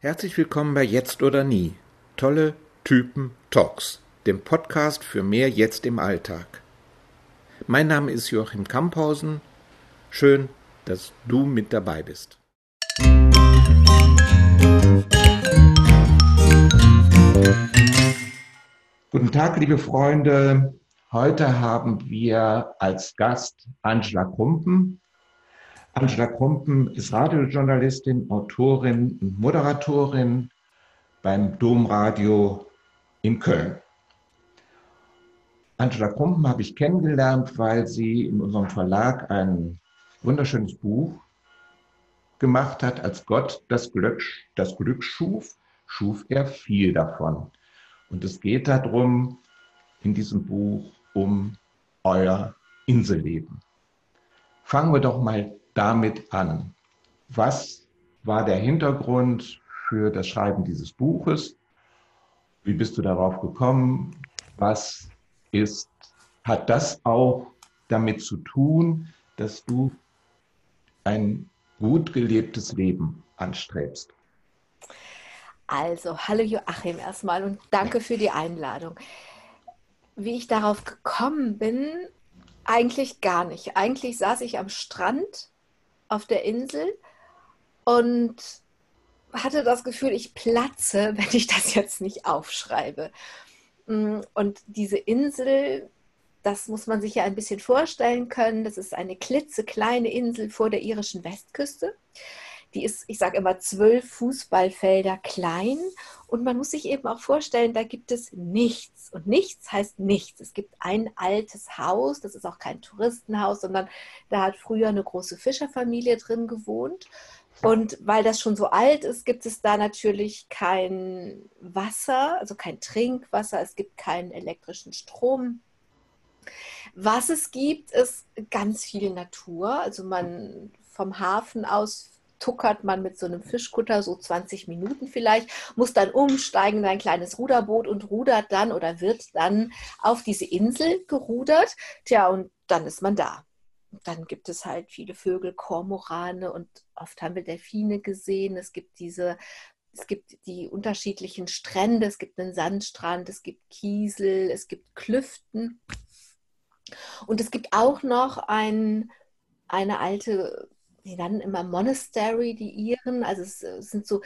Herzlich willkommen bei Jetzt oder Nie. Tolle Typen Talks, dem Podcast für mehr Jetzt im Alltag. Mein Name ist Joachim Kamphausen. Schön, dass du mit dabei bist. Guten Tag, liebe Freunde. Heute haben wir als Gast Angela Krumpen. Angela Krumpen ist Radiojournalistin, Autorin und Moderatorin beim Domradio in Köln. Angela Krumpen habe ich kennengelernt, weil sie in unserem Verlag ein wunderschönes Buch gemacht hat, als Gott das Glück, das Glück schuf, schuf er viel davon. Und es geht darum, in diesem Buch um euer Inselleben. Fangen wir doch mal damit an. Was war der Hintergrund für das Schreiben dieses Buches? Wie bist du darauf gekommen? Was ist, hat das auch damit zu tun, dass du ein gut gelebtes Leben anstrebst? Also, hallo Joachim erstmal und danke für die Einladung. Wie ich darauf gekommen bin, eigentlich gar nicht. Eigentlich saß ich am Strand auf der Insel und hatte das Gefühl, ich platze, wenn ich das jetzt nicht aufschreibe. Mm, und diese Insel, das muss man sich ja ein bisschen vorstellen können. Das ist eine klitzekleine Insel vor der irischen Westküste. Die ist, ich sage immer, zwölf Fußballfelder klein. Und man muss sich eben auch vorstellen, da gibt es nichts. Und nichts heißt nichts. Es gibt ein altes Haus, das ist auch kein Touristenhaus, sondern da hat früher eine große Fischerfamilie drin gewohnt. Und weil das schon so alt ist, gibt es da natürlich kein Wasser, also kein Trinkwasser, es gibt keinen elektrischen Strom. Was es gibt, ist ganz viel Natur. Also man vom Hafen aus tuckert man mit so einem Fischkutter so 20 Minuten vielleicht, muss dann umsteigen in ein kleines Ruderboot und rudert dann oder wird dann auf diese Insel gerudert. Tja, und dann ist man da. Dann gibt es halt viele Vögel, Kormorane und oft haben wir Delfine gesehen. Es gibt diese es gibt die unterschiedlichen Strände, es gibt einen Sandstrand, es gibt Kiesel, es gibt Klüften. Und es gibt auch noch ein, eine alte die nennen immer Monastery, die Iren. Also es, es sind so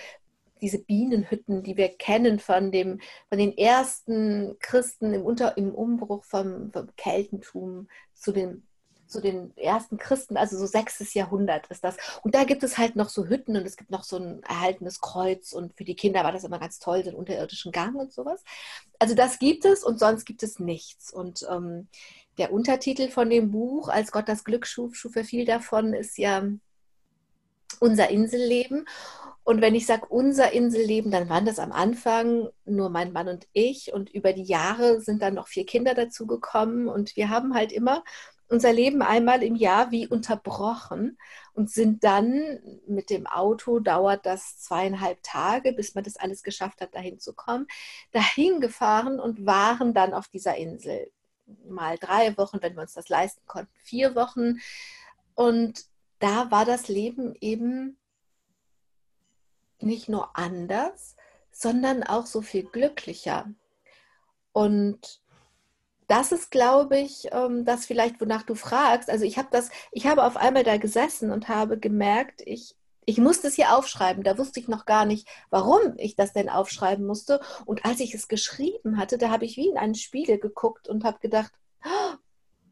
diese Bienenhütten, die wir kennen von, dem, von den ersten Christen im, Unter, im Umbruch vom, vom Keltentum zu den zu den ersten Christen, also so sechstes Jahrhundert ist das. Und da gibt es halt noch so Hütten und es gibt noch so ein erhaltenes Kreuz und für die Kinder war das immer ganz toll, den unterirdischen Gang und sowas. Also das gibt es und sonst gibt es nichts. Und ähm, der Untertitel von dem Buch, als Gott das Glück schuf, schuf er viel davon, ist ja unser Inselleben. Und wenn ich sage unser Inselleben, dann waren das am Anfang nur mein Mann und ich. Und über die Jahre sind dann noch vier Kinder dazugekommen. Und wir haben halt immer unser Leben einmal im Jahr wie unterbrochen und sind dann mit dem Auto, dauert das zweieinhalb Tage, bis man das alles geschafft hat, dahin zu kommen, dahin gefahren und waren dann auf dieser Insel. Mal drei Wochen, wenn wir uns das leisten konnten, vier Wochen. Und da war das Leben eben nicht nur anders, sondern auch so viel glücklicher. Und das ist, glaube ich, ähm, das vielleicht, wonach du fragst. Also ich habe das, ich habe auf einmal da gesessen und habe gemerkt, ich, ich musste es hier aufschreiben. Da wusste ich noch gar nicht, warum ich das denn aufschreiben musste. Und als ich es geschrieben hatte, da habe ich wie in einen Spiegel geguckt und habe gedacht, oh,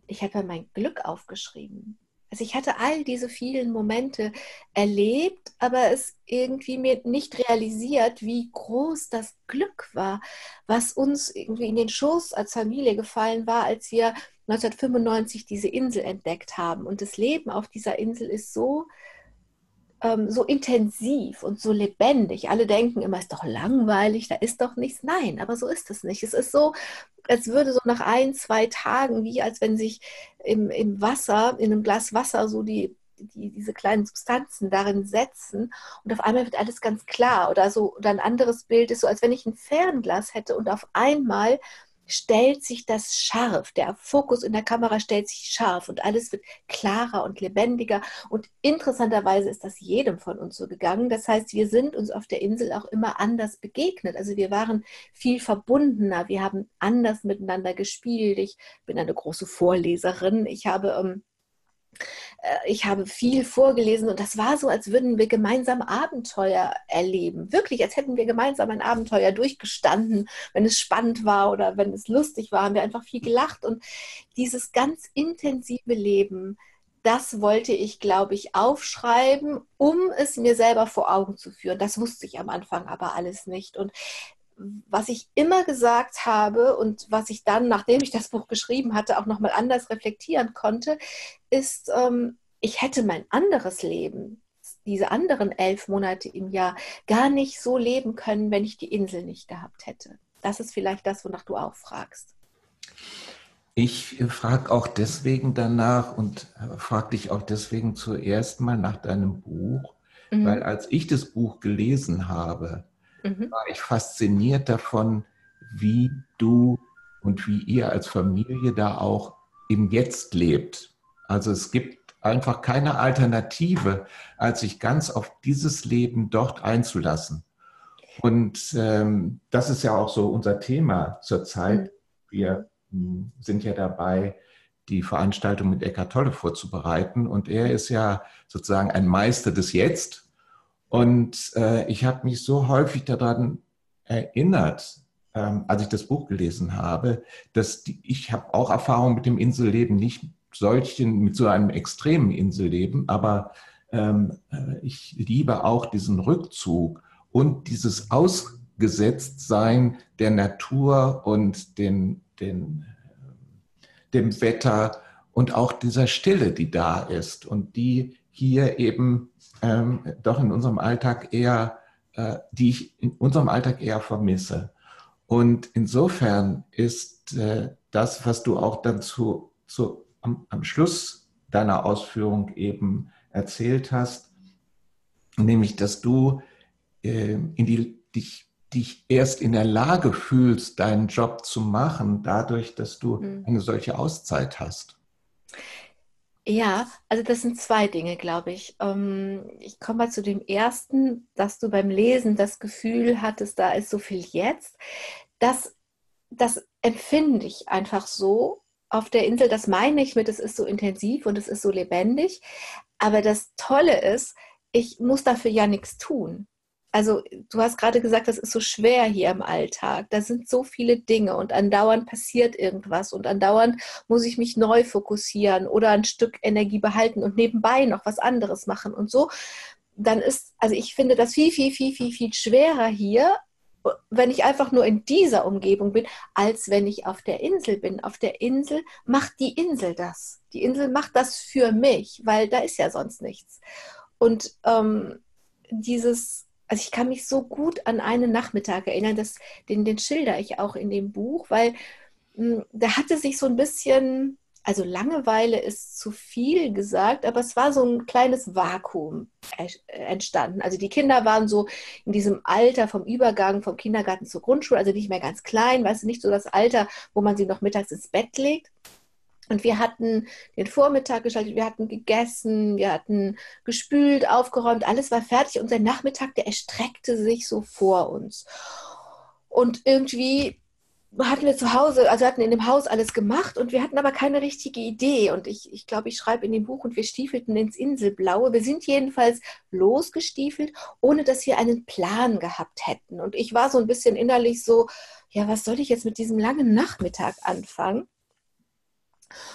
ich habe ja mein Glück aufgeschrieben. Also ich hatte all diese vielen Momente erlebt, aber es irgendwie mir nicht realisiert, wie groß das Glück war, was uns irgendwie in den Schoß als Familie gefallen war, als wir 1995 diese Insel entdeckt haben. Und das Leben auf dieser Insel ist so ähm, so intensiv und so lebendig. Alle denken immer, ist doch langweilig, da ist doch nichts. Nein, aber so ist es nicht. Es ist so, als würde so nach ein, zwei Tagen, wie als wenn sich im, im Wasser, in einem Glas Wasser so die, die, diese kleinen Substanzen darin setzen und auf einmal wird alles ganz klar. Oder so, oder ein anderes Bild ist so, als wenn ich ein Fernglas hätte und auf einmal stellt sich das scharf. Der Fokus in der Kamera stellt sich scharf und alles wird klarer und lebendiger. Und interessanterweise ist das jedem von uns so gegangen. Das heißt, wir sind uns auf der Insel auch immer anders begegnet. Also wir waren viel verbundener. Wir haben anders miteinander gespielt. Ich bin eine große Vorleserin. Ich habe ähm, äh, ich habe viel vorgelesen und das war so, als würden wir gemeinsam Abenteuer erleben. Wirklich, als hätten wir gemeinsam ein Abenteuer durchgestanden, wenn es spannend war oder wenn es lustig war, haben wir einfach viel gelacht. Und dieses ganz intensive Leben, das wollte ich, glaube ich, aufschreiben, um es mir selber vor Augen zu führen. Das wusste ich am Anfang aber alles nicht. Und was ich immer gesagt habe und was ich dann, nachdem ich das Buch geschrieben hatte, auch nochmal anders reflektieren konnte, ist, ähm, ich hätte mein anderes Leben, diese anderen elf Monate im Jahr, gar nicht so leben können, wenn ich die Insel nicht gehabt hätte. Das ist vielleicht das, wonach du auch fragst. Ich frage auch deswegen danach und frage dich auch deswegen zuerst mal nach deinem Buch, mhm. weil als ich das Buch gelesen habe, mhm. war ich fasziniert davon, wie du und wie ihr als Familie da auch im Jetzt lebt. Also es gibt einfach keine Alternative, als sich ganz auf dieses Leben dort einzulassen. Und ähm, das ist ja auch so unser Thema zurzeit. Wir hm, sind ja dabei, die Veranstaltung mit Eckart Tolle vorzubereiten. Und er ist ja sozusagen ein Meister des Jetzt. Und äh, ich habe mich so häufig daran erinnert, ähm, als ich das Buch gelesen habe, dass die, ich habe auch Erfahrung mit dem Inselleben, nicht solchen, mit so einem extremen Inselleben, aber ähm, äh, ich liebe auch diesen Rückzug und dieses Ausgesetztsein der Natur und den, den, äh, dem Wetter und auch dieser Stille, die da ist und die hier eben ähm, doch in unserem Alltag eher, äh, die ich in unserem Alltag eher vermisse. Und insofern ist äh, das, was du auch dazu zu, am, am Schluss deiner Ausführung eben erzählt hast, nämlich, dass du äh, in die, dich, dich erst in der Lage fühlst, deinen Job zu machen, dadurch, dass du mhm. eine solche Auszeit hast. Ja, also das sind zwei Dinge, glaube ich. Ähm, ich komme mal zu dem ersten, dass du beim Lesen das Gefühl hattest, da ist so viel jetzt. Das, das empfinde ich einfach so auf der Insel. Das meine ich mit, es ist so intensiv und es ist so lebendig. Aber das Tolle ist, ich muss dafür ja nichts tun also du hast gerade gesagt, das ist so schwer hier im Alltag. Da sind so viele Dinge und andauernd passiert irgendwas und andauernd muss ich mich neu fokussieren oder ein Stück Energie behalten und nebenbei noch was anderes machen und so. Dann ist, also ich finde das viel, viel, viel, viel, viel schwerer hier, wenn ich einfach nur in dieser Umgebung bin, als wenn ich auf der Insel bin. Auf der Insel macht die Insel das. Die Insel macht das für mich, weil da ist ja sonst nichts. Und ähm, dieses also ich kann mich so gut an einen Nachmittag erinnern, das, den, den schilder ich auch in dem Buch, weil mh, hm, da hatte sich so ein bisschen, also Langeweile ist zu viel gesagt, aber es war so ein kleines Vakuum entstanden. Also die Kinder waren so in diesem Alter vom Übergang vom Kindergarten zur Grundschule, also nicht mehr ganz klein, weißt du, nicht so das Alter, wo man sie noch mittags ins Bett legt. Und wir hatten den Vormittag geschaltet, wir hatten gegessen, wir hatten gespült, aufgeräumt, alles war fertig. Und der Nachmittag, der erstreckte sich so vor uns. Und irgendwie hatten wir zu Hause, also hatten in dem Haus alles gemacht und wir hatten aber keine richtige Idee. Und ich, ich glaube, ich schreibe in dem Buch und wir stiefelten ins Inselblaue. Wir sind jedenfalls losgestiefelt, ohne dass wir einen Plan gehabt hätten. Und ich war so ein bisschen innerlich so, ja, was soll ich jetzt mit diesem langen Nachmittag anfangen?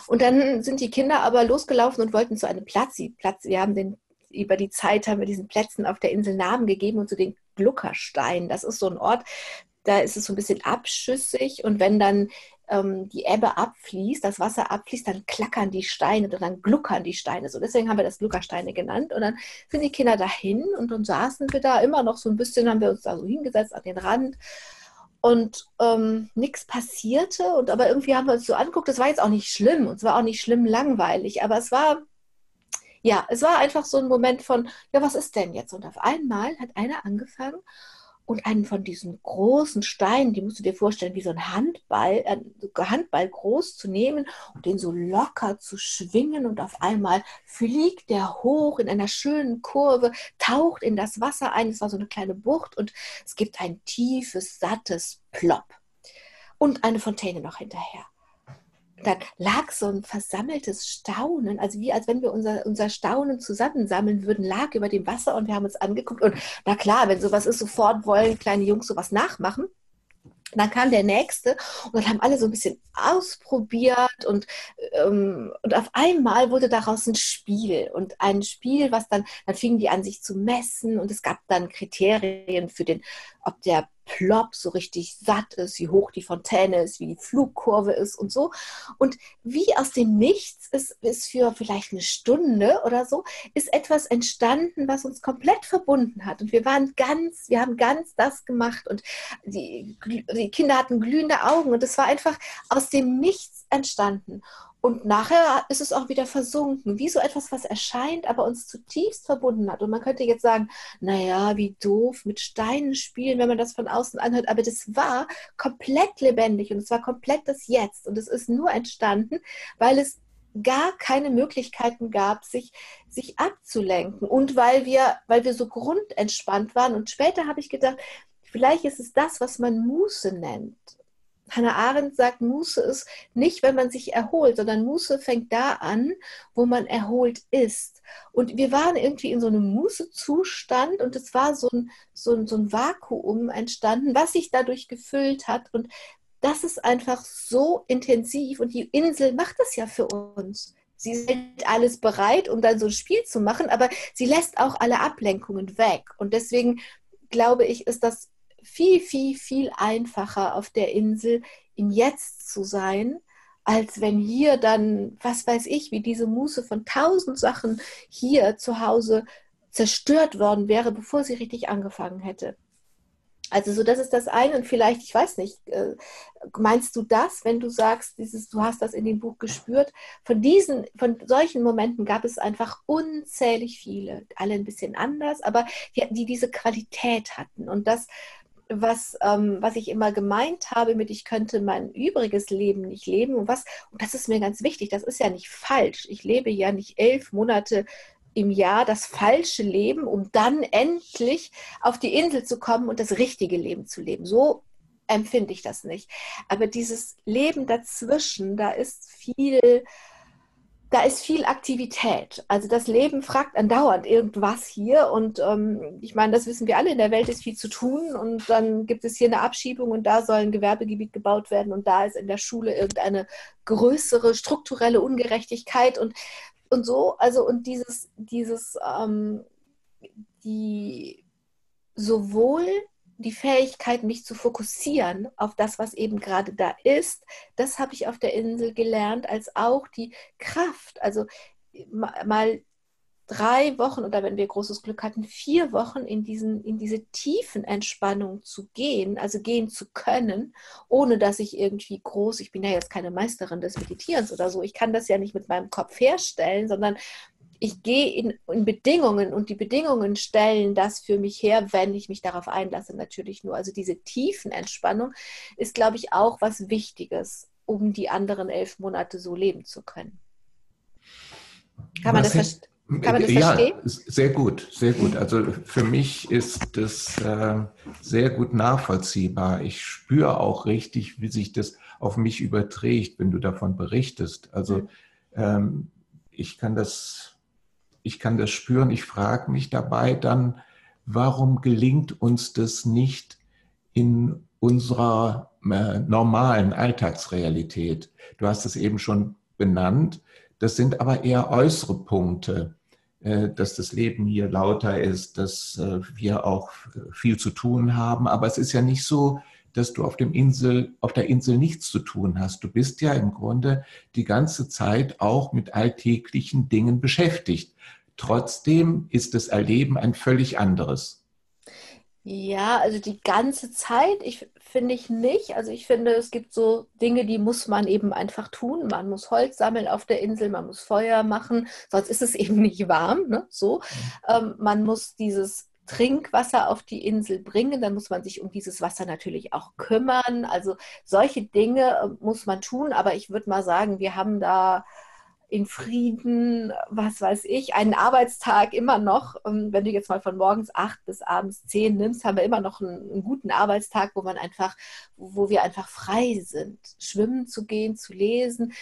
Und dann sind die Kinder aber losgelaufen und wollten zu einem Platz. Platz wir haben den, über die Zeit haben wir diesen Plätzen auf der Insel Namen gegeben und zu den Gluckersteinen. Das ist so ein Ort, da ist es so ein bisschen abschüssig und wenn dann ähm, die Ebbe abfließt, das Wasser abfließt, dann klackern die Steine und dann gluckern die Steine. So deswegen haben wir das Gluckersteine genannt. Und dann sind die Kinder dahin und dann saßen wir da immer noch so ein bisschen, haben wir uns da so hingesetzt an den Rand und ähm, nichts passierte. Und aber irgendwie haben wir uns so anguckt, das war jetzt auch nicht schlimm und es war auch nicht schlimm langweilig, aber es war, ja, es war einfach so ein Moment von, ja, was ist denn jetzt? Und auf einmal hat einer angefangen und einen von diesen großen Steinen, die musst du dir vorstellen, wie so ein Handball, äh, Handball groß zu nehmen und den so locker zu schwingen und auf einmal fliegt der hoch in einer schönen Kurve, taucht in das Wasser ein. Es war so eine kleine Bucht und es gibt ein tiefes, sattes Plopp und eine Fontäne noch hinterher dann lag so ein versammeltes Staunen, also wie als wenn wir unser, unser Staunen zusammensammeln würden, lag über dem Wasser und wir haben uns angeguckt. Und na klar, wenn sowas ist, sofort wollen kleine Jungs sowas nachmachen. Dann kam der nächste und dann haben alle so ein bisschen ausprobiert und, ähm, und auf einmal wurde daraus ein Spiel und ein Spiel, was dann, dann fingen die an sich zu messen und es gab dann Kriterien für den, ob der plopp so richtig satt ist, wie hoch die Fontäne ist, wie die Flugkurve ist und so. Und wie aus dem Nichts ist, ist für vielleicht eine Stunde oder so, ist etwas entstanden, was uns komplett verbunden hat. Und wir waren ganz, wir haben ganz das gemacht und die, die Kinder hatten glühende Augen und es war einfach aus dem Nichts entstanden. Und nachher ist es auch wieder versunken, wie so etwas, was erscheint, aber uns zutiefst verbunden hat. Und man könnte jetzt sagen, naja, wie doof, mit Steinen spielen, wenn man das von außen anhört. Aber das war komplett lebendig und es war komplett das Jetzt. Und es ist nur entstanden, weil es gar keine Möglichkeiten gab, sich, sich abzulenken. Und weil wir, weil wir so grundentspannt waren. Und später habe ich gedacht, vielleicht ist es das, was man Muße nennt. Hannah Arendt sagt, Muße ist nicht, wenn man sich erholt, sondern Muße fängt da an, wo man erholt ist. Und wir waren irgendwie in so einem Mußezustand und es war so ein, so, ein, so ein Vakuum entstanden, was sich dadurch gefüllt hat. Und das ist einfach so intensiv und die Insel macht das ja für uns. Sie hält alles bereit, um dann so ein Spiel zu machen, aber sie lässt auch alle Ablenkungen weg. Und deswegen glaube ich, ist das viel, viel, viel einfacher auf der Insel im Jetzt zu sein, als wenn hier dann, was weiß ich, wie diese Muße von tausend Sachen hier zu Hause zerstört worden wäre, bevor sie richtig angefangen hätte. Also so, das ist das eine und vielleicht, ich weiß nicht, äh, meinst du das, wenn du sagst, dieses, du hast das in dem Buch gespürt? Von diesen, von solchen Momenten gab es einfach unzählig viele, alle ein bisschen anders, aber die, die diese Qualität hatten und das was, ähm, was ich immer gemeint habe mit, ich könnte mein übriges Leben nicht leben. Und was, und das ist mir ganz wichtig, das ist ja nicht falsch. Ich lebe ja nicht elf Monate im Jahr das falsche Leben, um dann endlich auf die Insel zu kommen und das richtige Leben zu leben. So empfinde ich das nicht. Aber dieses Leben dazwischen, da ist viel da ist viel Aktivität. Also das Leben fragt andauernd irgendwas hier. Und ähm, ich meine, das wissen wir alle, in der Welt ist viel zu tun. Und dann gibt es hier eine Abschiebung und da soll ein Gewerbegebiet gebaut werden und da ist in der Schule irgendeine größere strukturelle Ungerechtigkeit und, und so. Also und dieses, dieses, ähm, die sowohl die Fähigkeit, mich zu fokussieren auf das, was eben gerade da ist, das habe ich auf der Insel gelernt, als auch die Kraft. Also mal drei Wochen oder wenn wir großes Glück hatten, vier Wochen in, diesen, in diese tiefen Entspannung zu gehen, also gehen zu können, ohne dass ich irgendwie groß, ich bin ja jetzt keine Meisterin des Meditierens oder so, ich kann das ja nicht mit meinem Kopf herstellen, sondern ich gehe in, in, Bedingungen und die Bedingungen stellen das für mich her, wenn ich mich darauf einlasse, natürlich nur. Also diese tiefen Entspannung ist, glaube ich, auch was Wichtiges, um die anderen elf Monate so leben zu können. Kann man was das, kann man das ja, verstehen? Sehr gut, sehr gut. Also für mich ist das äh, sehr gut nachvollziehbar. Ich spüre auch richtig, wie sich das auf mich überträgt, wenn du davon berichtest. Also mhm. ähm, ich kann das ich kann das spüren. Ich frage mich dabei dann, warum gelingt uns das nicht in unserer äh, normalen Alltagsrealität? Du hast es eben schon benannt. Das sind aber eher äußere Punkte, äh, dass das Leben hier lauter ist, dass äh, wir auch viel zu tun haben. Aber es ist ja nicht so, dass du auf, dem Insel, auf der Insel nichts zu tun hast. Du bist ja im Grunde die ganze Zeit auch mit alltäglichen Dingen beschäftigt. Trotzdem ist das Erleben ein völlig anderes. Ja, also die ganze Zeit, ich finde ich nicht. Also ich finde, es gibt so Dinge, die muss man eben einfach tun. Man muss Holz sammeln auf der Insel, man muss Feuer machen, sonst ist es eben nicht warm. Ne? So, mhm. ähm, man muss dieses Trinkwasser auf die Insel bringen. Dann muss man sich um dieses Wasser natürlich auch kümmern. Also solche Dinge äh, muss man tun. Aber ich würde mal sagen, wir haben da in Frieden, was weiß ich, einen Arbeitstag immer noch. Ähm, wenn du jetzt mal von morgens acht bis abends zehn nimmst, haben wir immer noch einen, einen, guten Arbeitstag, wo man einfach, wo wir einfach frei sind, schwimmen zu gehen, zu lesen.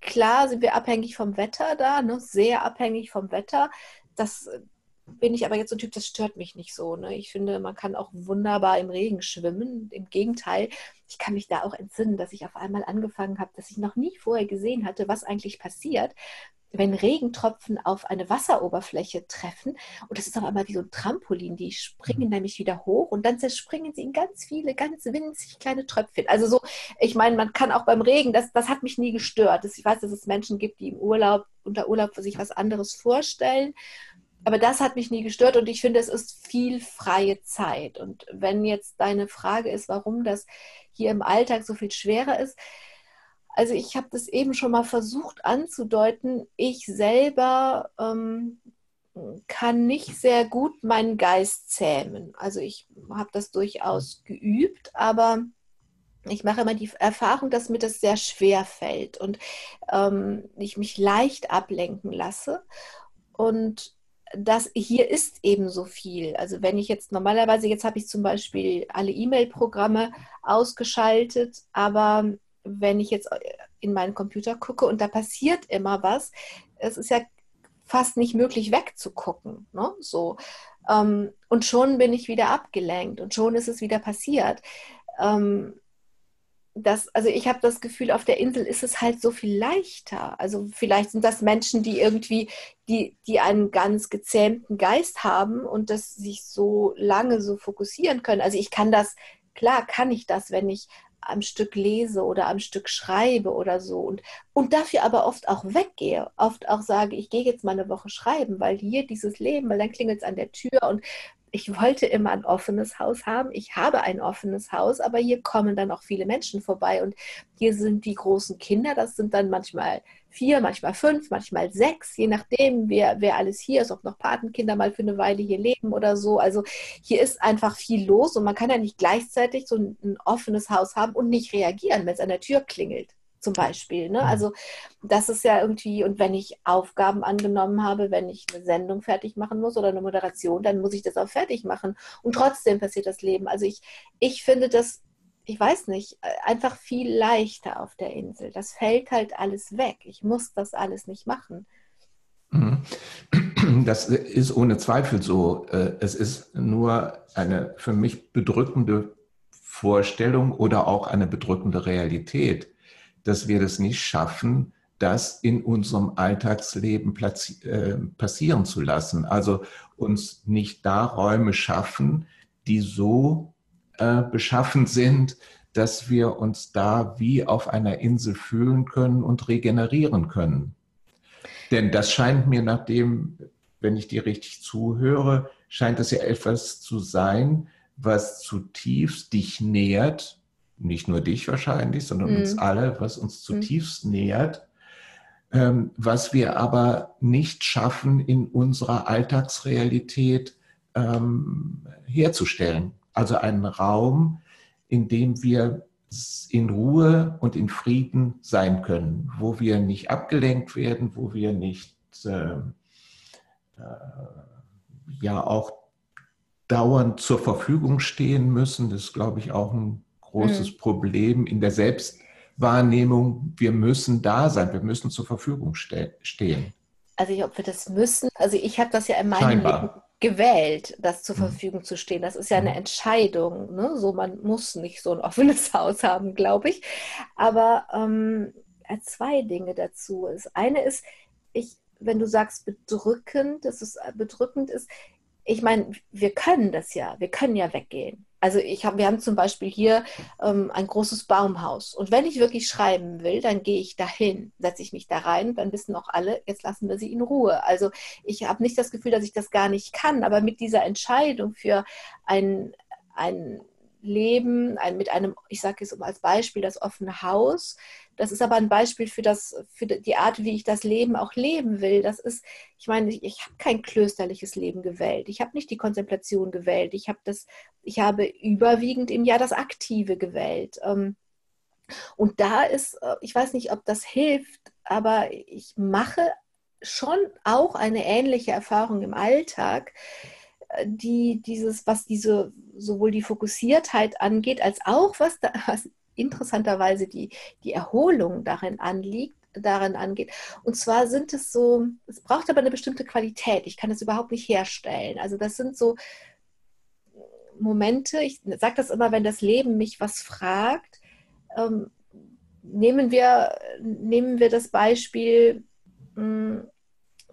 Klar sind wir abhängig vom Wetter da, ne? sehr abhängig vom Wetter. Das bin ich aber jetzt so ein Typ, das stört mich nicht so. Ne? Ich finde, man kann auch wunderbar im Regen schwimmen. Im Gegenteil, ich kann mich da auch entsinnen, dass ich auf einmal angefangen habe, dass ich noch nie vorher gesehen hatte, was eigentlich passiert, wenn Regentropfen auf eine Wasseroberfläche treffen. Und das ist auf einmal wie so ein Trampolin. Die springen mhm. nämlich wieder hoch und dann zerspringen sie in ganz viele, ganz winzig kleine Tröpfchen. Also so, ich meine, man kann auch beim Regen, das, das hat mich nie gestört. Ich weiß, dass es Menschen gibt, die im Urlaub, unter Urlaub für sich was anderes vorstellen. Aber das hat mich nie gestört und ich finde, es ist viel freie Zeit. Und wenn jetzt deine Frage ist, warum das hier im Alltag so viel schwerer ist, also ich habe das eben schon mal versucht anzudeuten, ich selber ähm, kann nicht sehr gut meinen Geist zähmen. Also ich habe das durchaus geübt, aber ich mache immer die Erfahrung, dass mir das sehr schwer fällt und ähm, ich mich leicht ablenken lasse. Und das hier ist eben so viel. Also wenn ich jetzt normalerweise, jetzt habe ich zum Beispiel alle E-Mail-Programme ausgeschaltet, aber wenn ich jetzt in meinen Computer gucke und da passiert immer was, es ist ja fast nicht möglich wegzugucken. Ne? So. Ähm, und schon bin ich wieder abgelenkt und schon ist es wieder passiert. Das, also ich habe das Gefühl, auf der Insel ist es halt so viel leichter. Also vielleicht sind das Menschen, die irgendwie, die, die einen ganz gezähmten Geist haben und das sich so lange so fokussieren können. Also ich kann das, klar kann ich das, wenn ich am Stück lese oder am Stück schreibe oder so und, und dafür aber oft auch weggehe, oft auch sage, ich gehe jetzt mal eine Woche schreiben, weil hier dieses Leben, weil dann klingelt es an der Tür und ich wollte immer ein offenes Haus haben. Ich habe ein offenes Haus, aber hier kommen dann auch viele Menschen vorbei und hier sind die großen Kinder, das sind dann manchmal vier, manchmal fünf, manchmal sechs, je nachdem, wer, wer alles hier ist, ob noch Patenkinder mal für eine Weile hier leben oder so. Also hier ist einfach viel los und man kann ja nicht gleichzeitig so ein, ein offenes Haus haben und nicht reagieren, wenn es an der Tür klingelt zum Beispiel. Ne? Mhm. Also das ist ja irgendwie, und wenn ich Aufgaben angenommen habe, wenn ich eine Sendung fertig machen muss oder eine Moderation, dann muss ich das auch fertig machen. Und trotzdem passiert das Leben. Also ich, ich finde das, ich weiß nicht, einfach viel leichter auf der Insel. Das fällt halt alles weg. Ich muss das alles nicht machen. Mhm. Das ist ohne Zweifel so. Äh, es ist nur eine für mich bedrückende Vorstellung oder auch eine bedrückende Realität dass wir das nicht schaffen, das in unserem Alltagsleben äh, passieren zu lassen. Also uns nicht da Räume schaffen, die so äh, beschaffen sind, dass wir uns da wie auf einer Insel fühlen können und regenerieren können. Denn das scheint mir nach dem, wenn ich dir richtig zuhöre, scheint das ja etwas zu sein, was zutiefst dich nährt nicht nur dich wahrscheinlich, sondern mhm. uns alle, was uns mhm. zutiefst mhm. nähert, ähm, was wir aber nicht schaffen, in unserer Alltagsrealität ähm, herzustellen. Also einen Raum, in dem wir in Ruhe und in Frieden sein können, wo wir nicht abgelenkt werden, wo wir nicht äh, äh, ja auch dauernd zur Verfügung stehen müssen. Das ist, glaube ich, auch ein großes mhm. Problem in der Selbstwahrnehmung. Wir müssen da sein, wir müssen zur Verfügung ste stehen. Also ob wir das müssen, also ich habe das ja in meinem Scheinbar. Leben gewählt, das zur mhm. Verfügung zu stehen. Das ist ja eine mhm. Entscheidung. Ne? So, man muss nicht so ein offenes Haus haben, glaube ich. Aber ähm, zwei Dinge dazu. Das eine ist, ich, wenn du sagst bedrückend, dass es bedrückend ist, ich meine, wir können das ja, wir können ja weggehen. Also ich hab, wir haben zum Beispiel hier ähm, ein großes Baumhaus. Und wenn ich wirklich schreiben will, dann gehe ich dahin, setze ich mich da rein, dann wissen auch alle, jetzt lassen wir sie in Ruhe. Also ich habe nicht das Gefühl, dass ich das gar nicht kann, aber mit dieser Entscheidung für ein, ein Leben, ein, mit einem, ich sage es als Beispiel, das offene Haus. Das ist aber ein Beispiel für, das, für die Art, wie ich das Leben auch leben will. Das ist, ich meine, ich, ich habe kein klösterliches Leben gewählt. Ich habe nicht die Kontemplation gewählt. Ich habe das, ich habe überwiegend im Jahr das Aktive gewählt. Ähm, und da ist, äh, ich weiß nicht, ob das hilft, aber ich mache schon auch eine ähnliche Erfahrung im Alltag, äh, die dieses, was diese sowohl die Fokussiertheit angeht, als auch was, da, was interessanterweise die, die Erholung darin anliegt, darin angeht. Und zwar sind es so, es braucht aber eine bestimmte Qualität. Ich kann es überhaupt nicht herstellen. Also das sind so Momente, ich sage das immer, wenn das Leben mich was fragt, ähm, nehmen, wir, nehmen wir das Beispiel mh, hm,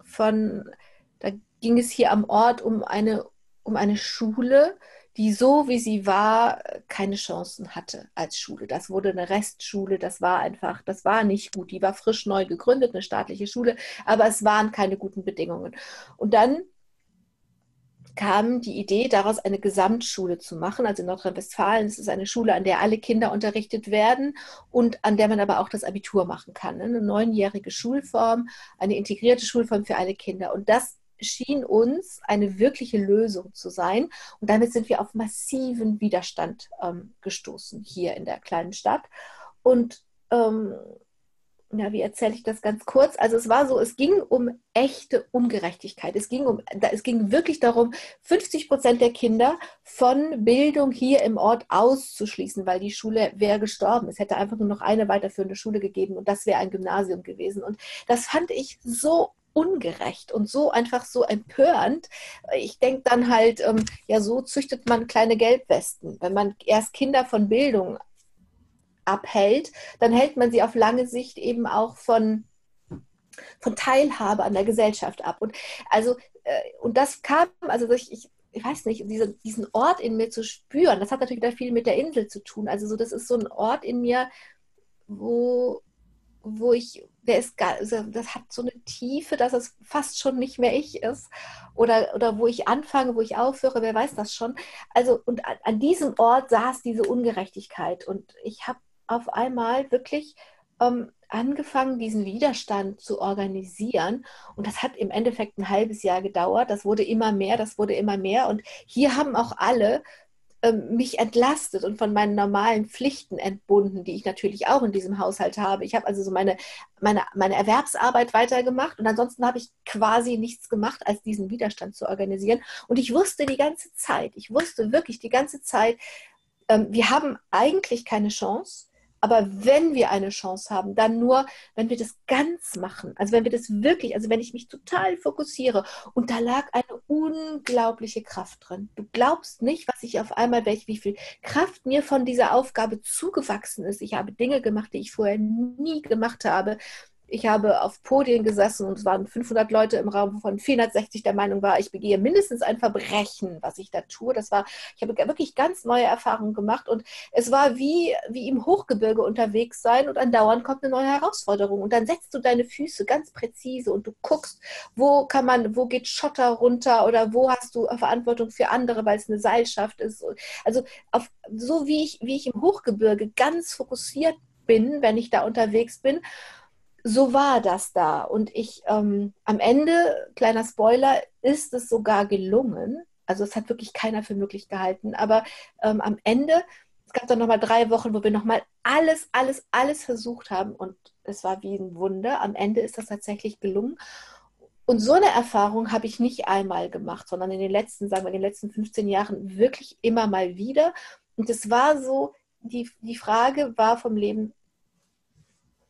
von, da ging es hier am Ort um eine, um eine Schule, die so wie sie war, keine Chancen hatte als Schule. Das wurde eine Restschule, das war einfach, das war nicht gut. Die war frisch neu gegründet, eine staatliche Schule, aber es waren keine guten Bedingungen. Und dann kam die Idee, daraus eine Gesamtschule zu machen. Also in Nordrhein-Westfalen ist es eine Schule, an der alle Kinder unterrichtet werden und an der man aber auch das Abitur machen kann. Eine neunjährige Schulform, eine integrierte Schulform für alle Kinder. Und das schien uns eine wirkliche Lösung zu sein. Und damit sind wir auf massiven Widerstand ähm, gestoßen hier in der kleinen Stadt. Und ähm, ja, wie erzähle ich das ganz kurz? Also es war so, es ging um echte Ungerechtigkeit. Es ging, um, es ging wirklich darum, 50 Prozent der Kinder von Bildung hier im Ort auszuschließen, weil die Schule wäre gestorben. Es hätte einfach nur noch eine weiterführende Schule gegeben und das wäre ein Gymnasium gewesen. Und das fand ich so ungerecht und so einfach so empörend. Ich denke dann halt, ähm, ja, so züchtet man kleine Gelbwesten. Wenn man erst Kinder von Bildung abhält, dann hält man sie auf lange Sicht eben auch von, von Teilhabe an der Gesellschaft ab. Und also, äh, und das kam, also ich, ich, ich weiß nicht, diese, diesen Ort in mir zu spüren, das hat natürlich wieder viel mit der Insel zu tun. Also so, das ist so ein Ort in mir, wo, wo ich, der ist also das hat so eine Tiefe, dass es fast schon nicht mehr ich ist. Oder, oder wo ich anfange, wo ich aufhöre, wer weiß das schon. Also, und an, an diesem Ort saß diese Ungerechtigkeit. Und ich habe auf einmal wirklich ähm, angefangen, diesen Widerstand zu organisieren. Und das hat im Endeffekt ein halbes Jahr gedauert. Das wurde immer mehr, das wurde immer mehr. Und hier haben auch alle mich entlastet und von meinen normalen Pflichten entbunden, die ich natürlich auch in diesem Haushalt habe. Ich habe also so meine, meine, meine Erwerbsarbeit weitergemacht und ansonsten habe ich quasi nichts gemacht, als diesen Widerstand zu organisieren. Und ich wusste die ganze Zeit, ich wusste wirklich die ganze Zeit, ähm, wir haben eigentlich keine Chance aber wenn wir eine Chance haben, dann nur, wenn wir das ganz machen. Also wenn wir das wirklich, also wenn ich mich total fokussiere und da lag eine unglaubliche Kraft drin. Du glaubst nicht, was ich auf einmal, welch, wie viel Kraft mir von dieser Aufgabe zugewachsen ist. Ich habe Dinge gemacht, die ich vorher nie gemacht habe ich habe auf Podien gesessen und es waren 500 Leute im Raum, wovon 460 der Meinung war, ich begehe mindestens ein Verbrechen, was ich da tue. Das war, ich habe wirklich ganz neue Erfahrungen gemacht und es war wie, wie im Hochgebirge unterwegs sein und andauernd kommt eine neue Herausforderung und dann setzt du deine Füße ganz präzise und du guckst, wo kann man, wo geht Schotter runter oder wo hast du Verantwortung für andere, weil es eine Seilschaft ist. Also auf, so wie ich, wie ich im Hochgebirge ganz fokussiert bin, wenn ich da unterwegs bin so war das da. Und ich ähm, am Ende, kleiner Spoiler, ist es sogar gelungen. Also es hat wirklich keiner für möglich gehalten. Aber ähm, am Ende, es gab dann nochmal drei Wochen, wo wir nochmal alles, alles, alles versucht haben. Und es war wie ein Wunder. Am Ende ist das tatsächlich gelungen. Und so eine Erfahrung habe ich nicht einmal gemacht, sondern in den letzten, sagen wir, in den letzten 15 Jahren wirklich immer mal wieder. Und es war so, die, die Frage war vom Leben,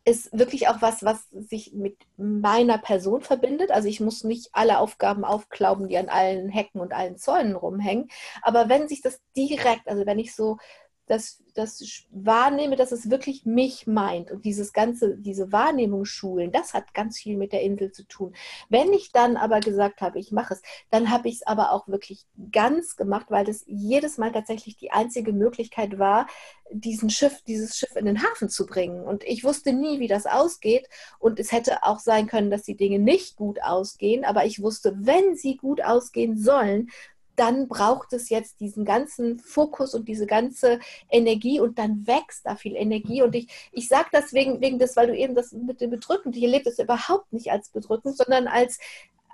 ist wirklich auch was, was sich mit meiner Person verbindet. Also ich muss nicht alle Aufgaben aufklauben, die an allen Hecken und allen Zäunen rumhängen. Aber wenn sich das direkt, also wenn ich so das, das wahrnehme, dass es wirklich mich meint und dieses ganze, diese Wahrnehmungsschulen, das hat ganz viel mit der Insel zu tun. Wenn ich dann aber gesagt habe, ich mache es, dann habe ich es aber auch wirklich ganz gemacht, weil das jedes Mal tatsächlich die einzige Möglichkeit war, diesen Schiff, dieses Schiff in den Hafen zu bringen. Und ich wusste nie, wie das ausgeht. Und es hätte auch sein können, dass die Dinge nicht gut ausgehen. Aber ich wusste, wenn sie gut ausgehen sollen, dann braucht es jetzt diesen ganzen Fokus und diese ganze Energie und dann wächst da viel Energie. Und ich, ich sage das wegen, wegen des, weil du eben das mit dem Bedrückend, ich erlebe das überhaupt nicht als bedrückend, sondern als,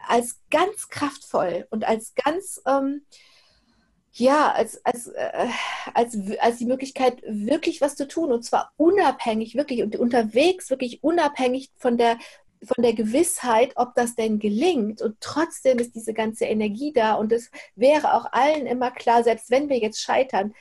als ganz kraftvoll und als ganz, ähm, ja, als, als, äh, als, als die Möglichkeit, wirklich was zu tun und zwar unabhängig, wirklich und unterwegs, wirklich unabhängig von der von der Gewissheit, ob das denn gelingt. Und trotzdem ist diese ganze Energie da. Und es wäre auch allen immer klar, selbst wenn wir jetzt scheitern,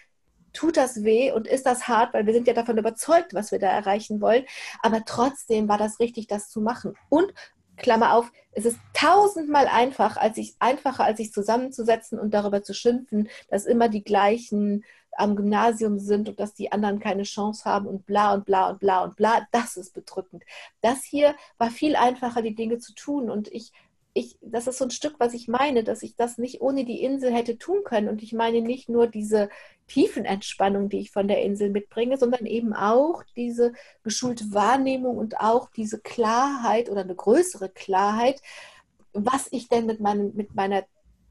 tut das weh und ist das hart, weil wir sind ja davon überzeugt, was wir da erreichen wollen. Aber trotzdem war das richtig, das zu machen. Und Klammer auf, es ist tausendmal einfach, als ich, einfacher, als sich zusammenzusetzen und darüber zu schimpfen, dass immer die gleichen am Gymnasium sind und dass die anderen keine Chance haben und bla und bla und bla und bla, das ist bedrückend. Das hier war viel einfacher, die Dinge zu tun und ich ich, das ist so ein Stück, was ich meine, dass ich das nicht ohne die Insel hätte tun können. Und ich meine nicht nur diese Tiefenentspannung, die ich von der Insel mitbringe, sondern eben auch diese geschulte Wahrnehmung und auch diese Klarheit oder eine größere Klarheit, was ich denn mit, meinem, mit meiner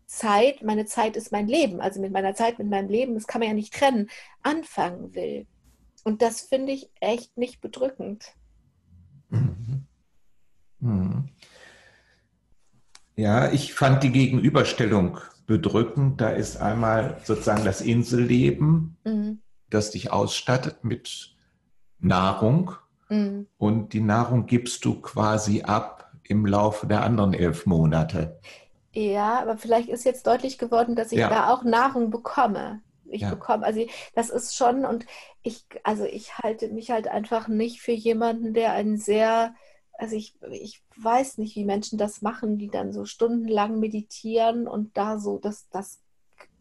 Zeit, meine Zeit ist mein Leben, also mit meiner Zeit, mit meinem Leben, das kann man ja nicht trennen, anfangen will. Und das finde ich echt nicht bedrückend. Mhm. Mhm. Ja, ich fand die Gegenüberstellung bedrückend. Da ist einmal sozusagen das Inselleben, mhm. das dich ausstattet mit Nahrung. Mhm. Und die Nahrung gibst du quasi ab im Laufe der anderen elf Monate. Ja, aber vielleicht ist jetzt deutlich geworden, dass ich ja. da auch Nahrung bekomme. Ich ja. bekomme, also das ist schon, und ich, also ich halte mich halt einfach nicht für jemanden, der ein sehr, also ich, ich weiß nicht, wie Menschen das machen, die dann so stundenlang meditieren und da so, das, das,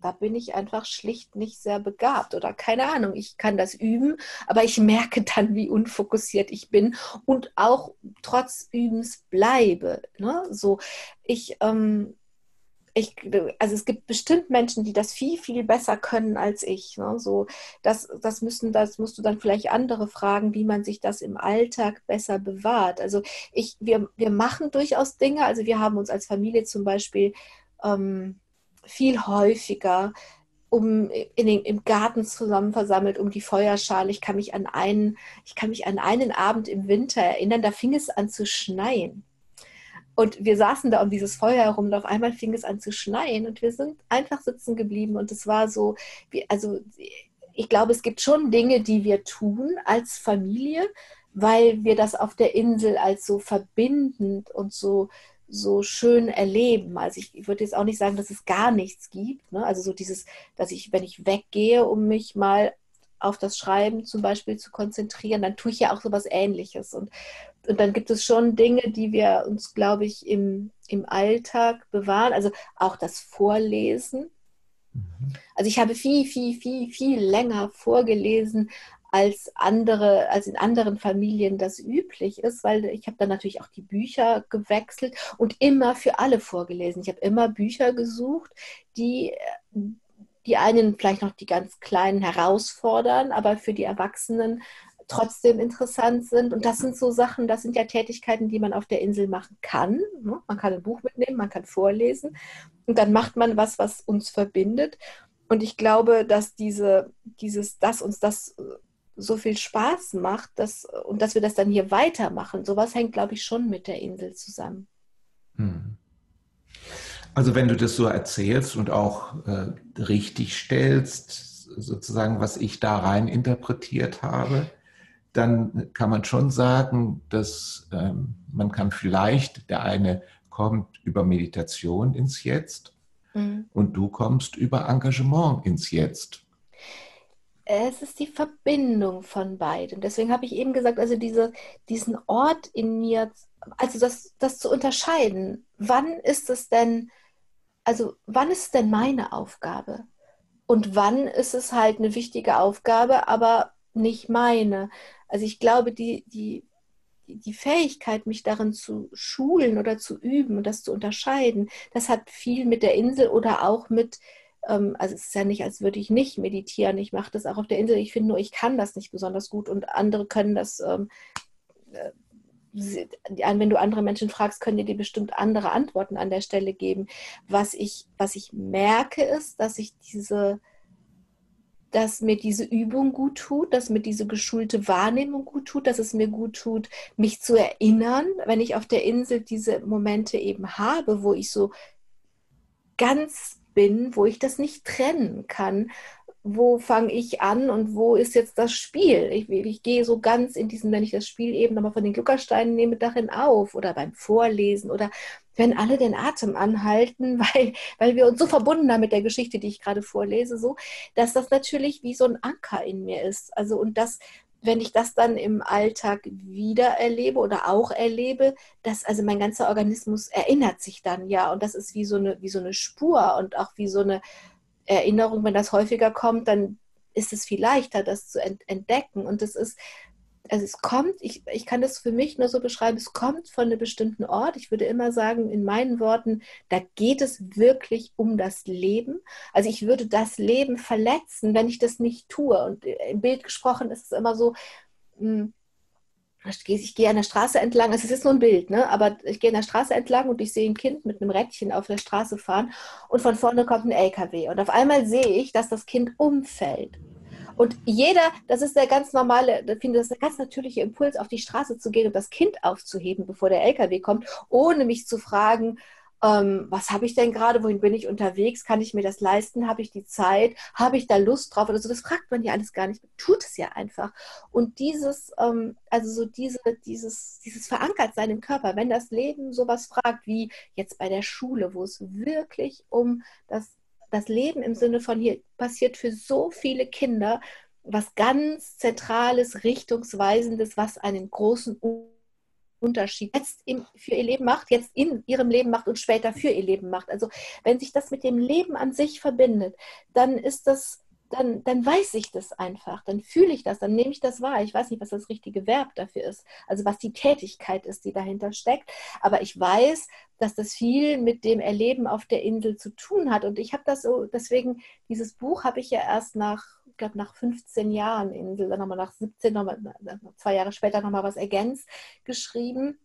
da bin ich einfach schlicht nicht sehr begabt oder keine Ahnung. Ich kann das üben, aber ich merke dann, wie unfokussiert ich bin und auch trotz Übens bleibe. Ne? So, ich, ähm, ich, also es gibt bestimmt Menschen, die das viel, viel besser können als ich. Ne? So, das, das müssen, das musst du dann vielleicht andere fragen, wie man sich das im Alltag besser bewahrt. Also ich, wir, wir machen durchaus Dinge. Also wir haben uns als Familie zum Beispiel ähm, viel häufiger um in den, im Garten zusammen versammelt um die Feuerschale. Ich kann mich an einen, ich kann mich an einen Abend im Winter erinnern, da fing es an zu schneien. Und wir saßen da um dieses Feuer herum und auf einmal fing es an zu schneien und wir sind einfach sitzen geblieben und es war so, also ich glaube, es gibt schon Dinge, die wir tun als Familie, weil wir das auf der Insel als so verbindend und so, so schön erleben. Also ich, ich würde jetzt auch nicht sagen, dass es gar nichts gibt. Ne? Also so dieses, dass ich, wenn ich weggehe, um mich mal auf das Schreiben zum Beispiel zu konzentrieren, dann tue ich ja auch so was Ähnliches. Und und dann gibt es schon Dinge, die wir uns, glaube ich, im, im Alltag bewahren. Also auch das Vorlesen. Mhm. Also ich habe viel, viel, viel, viel länger vorgelesen, als andere, als in anderen Familien das üblich ist, weil ich habe dann natürlich auch die Bücher gewechselt und immer für alle vorgelesen. Ich habe immer Bücher gesucht, die die einen vielleicht noch die ganz Kleinen herausfordern, aber für die Erwachsenen trotzdem interessant sind. Und das sind so Sachen, das sind ja Tätigkeiten, die man auf der Insel machen kann. Ne? Man kann ein Buch mitnehmen, man kann vorlesen und dann macht man was, was uns verbindet. Und ich glaube, dass diese, dieses, dass uns das so viel Spaß macht dass, und dass wir das dann hier weitermachen, sowas hängt, glaube ich, schon mit der Insel zusammen. Hm. Also wenn du das so erzählst und auch äh, richtig stellst, sozusagen, was ich da rein interpretiert habe, dann kann man schon sagen, dass ähm, man kann vielleicht, der eine kommt über Meditation ins Jetzt mhm. und du kommst über Engagement ins Jetzt. Es ist die Verbindung von beiden. Deswegen habe ich eben gesagt, also diese, diesen Ort in mir, also das, das zu unterscheiden. Wann ist es denn, also wann ist es denn meine Aufgabe? Und wann ist es halt eine wichtige Aufgabe, aber nicht meine? Also ich glaube, die, die, die Fähigkeit, mich darin zu schulen oder zu üben und das zu unterscheiden, das hat viel mit der Insel oder auch mit, ähm, also es ist ja nicht, als würde ich nicht meditieren. Ich mache das auch auf der Insel. Ich finde nur, ich kann das nicht besonders gut und andere können das ähm, äh, wenn du andere Menschen fragst, können dir bestimmt andere Antworten an der Stelle geben. Was ich, was ich merke, ist, dass ich diese, dass mir diese Übung gut tut, dass mir diese geschulte Wahrnehmung gut tut, dass es mir gut tut, mich zu erinnern, wenn ich auf der Insel diese Momente eben habe, wo ich so ganz bin, wo ich das nicht trennen kann, wo fange ich an und wo ist jetzt das Spiel? Ich, ich, gehe so ganz in diesen, wenn ich das Spiel eben nochmal von den Gluckersteinen nehme, darin auf oder beim Vorlesen oder wenn alle den Atem anhalten, weil, weil wir uns so verbunden haben mit der Geschichte, die ich gerade vorlese, so, dass das natürlich wie so ein Anker in mir ist. Also und das, wenn ich das dann im Alltag wieder erlebe oder auch erlebe, dass also mein ganzer Organismus erinnert sich dann ja und das ist wie so eine, wie so eine Spur und auch wie so eine Erinnerung, wenn das häufiger kommt, dann ist es viel leichter, das zu entdecken. Und es ist, also es kommt, ich, ich kann das für mich nur so beschreiben, es kommt von einem bestimmten Ort. Ich würde immer sagen, in meinen Worten, da geht es wirklich um das Leben. Also ich würde das Leben verletzen, wenn ich das nicht tue. Und im Bild gesprochen ist es immer so, hm, ich gehe an der Straße entlang, es ist nur ein Bild, ne? aber ich gehe an der Straße entlang und ich sehe ein Kind mit einem Rädchen auf der Straße fahren und von vorne kommt ein LKW und auf einmal sehe ich, dass das Kind umfällt. Und jeder, das ist der ganz normale, ich finde das der ganz natürliche Impuls, auf die Straße zu gehen und das Kind aufzuheben, bevor der LKW kommt, ohne mich zu fragen, ähm, was habe ich denn gerade, wohin bin ich unterwegs, kann ich mir das leisten, habe ich die Zeit, habe ich da Lust drauf oder so, das fragt man ja alles gar nicht, tut es ja einfach. Und dieses, ähm, also so diese, dieses, dieses Verankertsein im Körper, wenn das Leben sowas fragt, wie jetzt bei der Schule, wo es wirklich um das, das Leben im Sinne von hier passiert für so viele Kinder was ganz Zentrales, Richtungsweisendes, was einen großen Unterschied jetzt im, für ihr Leben macht, jetzt in ihrem Leben macht und später für ihr Leben macht. Also wenn sich das mit dem Leben an sich verbindet, dann ist das, dann, dann weiß ich das einfach, dann fühle ich das, dann nehme ich das wahr. Ich weiß nicht, was das richtige Verb dafür ist, also was die Tätigkeit ist, die dahinter steckt. Aber ich weiß, dass das viel mit dem Erleben auf der Insel zu tun hat. Und ich habe das so, deswegen, dieses Buch habe ich ja erst nach ich glaube, nach 15 Jahren Insel, dann nochmal nach 17, nochmal, zwei Jahre später nochmal was ergänzt, geschrieben.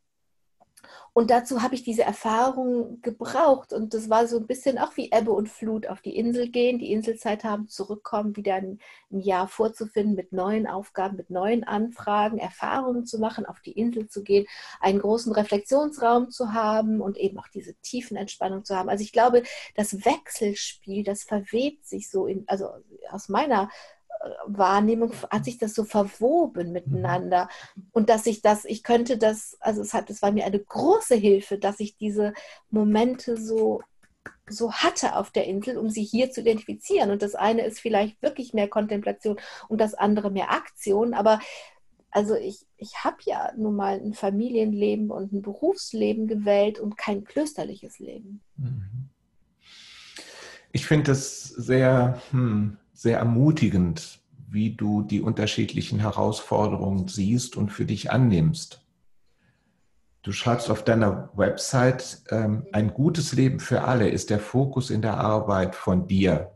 Und dazu habe ich diese Erfahrung gebraucht. Und das war so ein bisschen auch wie Ebbe und Flut auf die Insel gehen, die Inselzeit haben, zurückkommen, wieder ein, ein, Jahr vorzufinden mit neuen Aufgaben, mit neuen Anfragen, Erfahrungen zu machen, auf die Insel zu gehen, einen großen Reflexionsraum zu haben und eben auch diese tiefen Entspannung zu haben. Also ich glaube, das Wechselspiel, das verwebt sich so in, also aus meiner Wahrnehmung hat sich das so verwoben mhm. miteinander. Und dass ich das, ich könnte das, also es hat, es war mir eine große Hilfe, dass ich diese Momente so so hatte auf der Insel, um sie hier zu identifizieren. Und das eine ist vielleicht wirklich mehr Kontemplation und das andere mehr Aktion. Aber also ich, ich habe ja nun mal ein Familienleben und ein Berufsleben gewählt und kein klösterliches Leben. Mhm. Ich finde es sehr, hm, sehr ermutigend, wie du die unterschiedlichen Herausforderungen siehst und für dich annimmst. Du schreibst auf deiner Website, ähm, ein gutes Leben für alle ist der Fokus in der Arbeit von dir.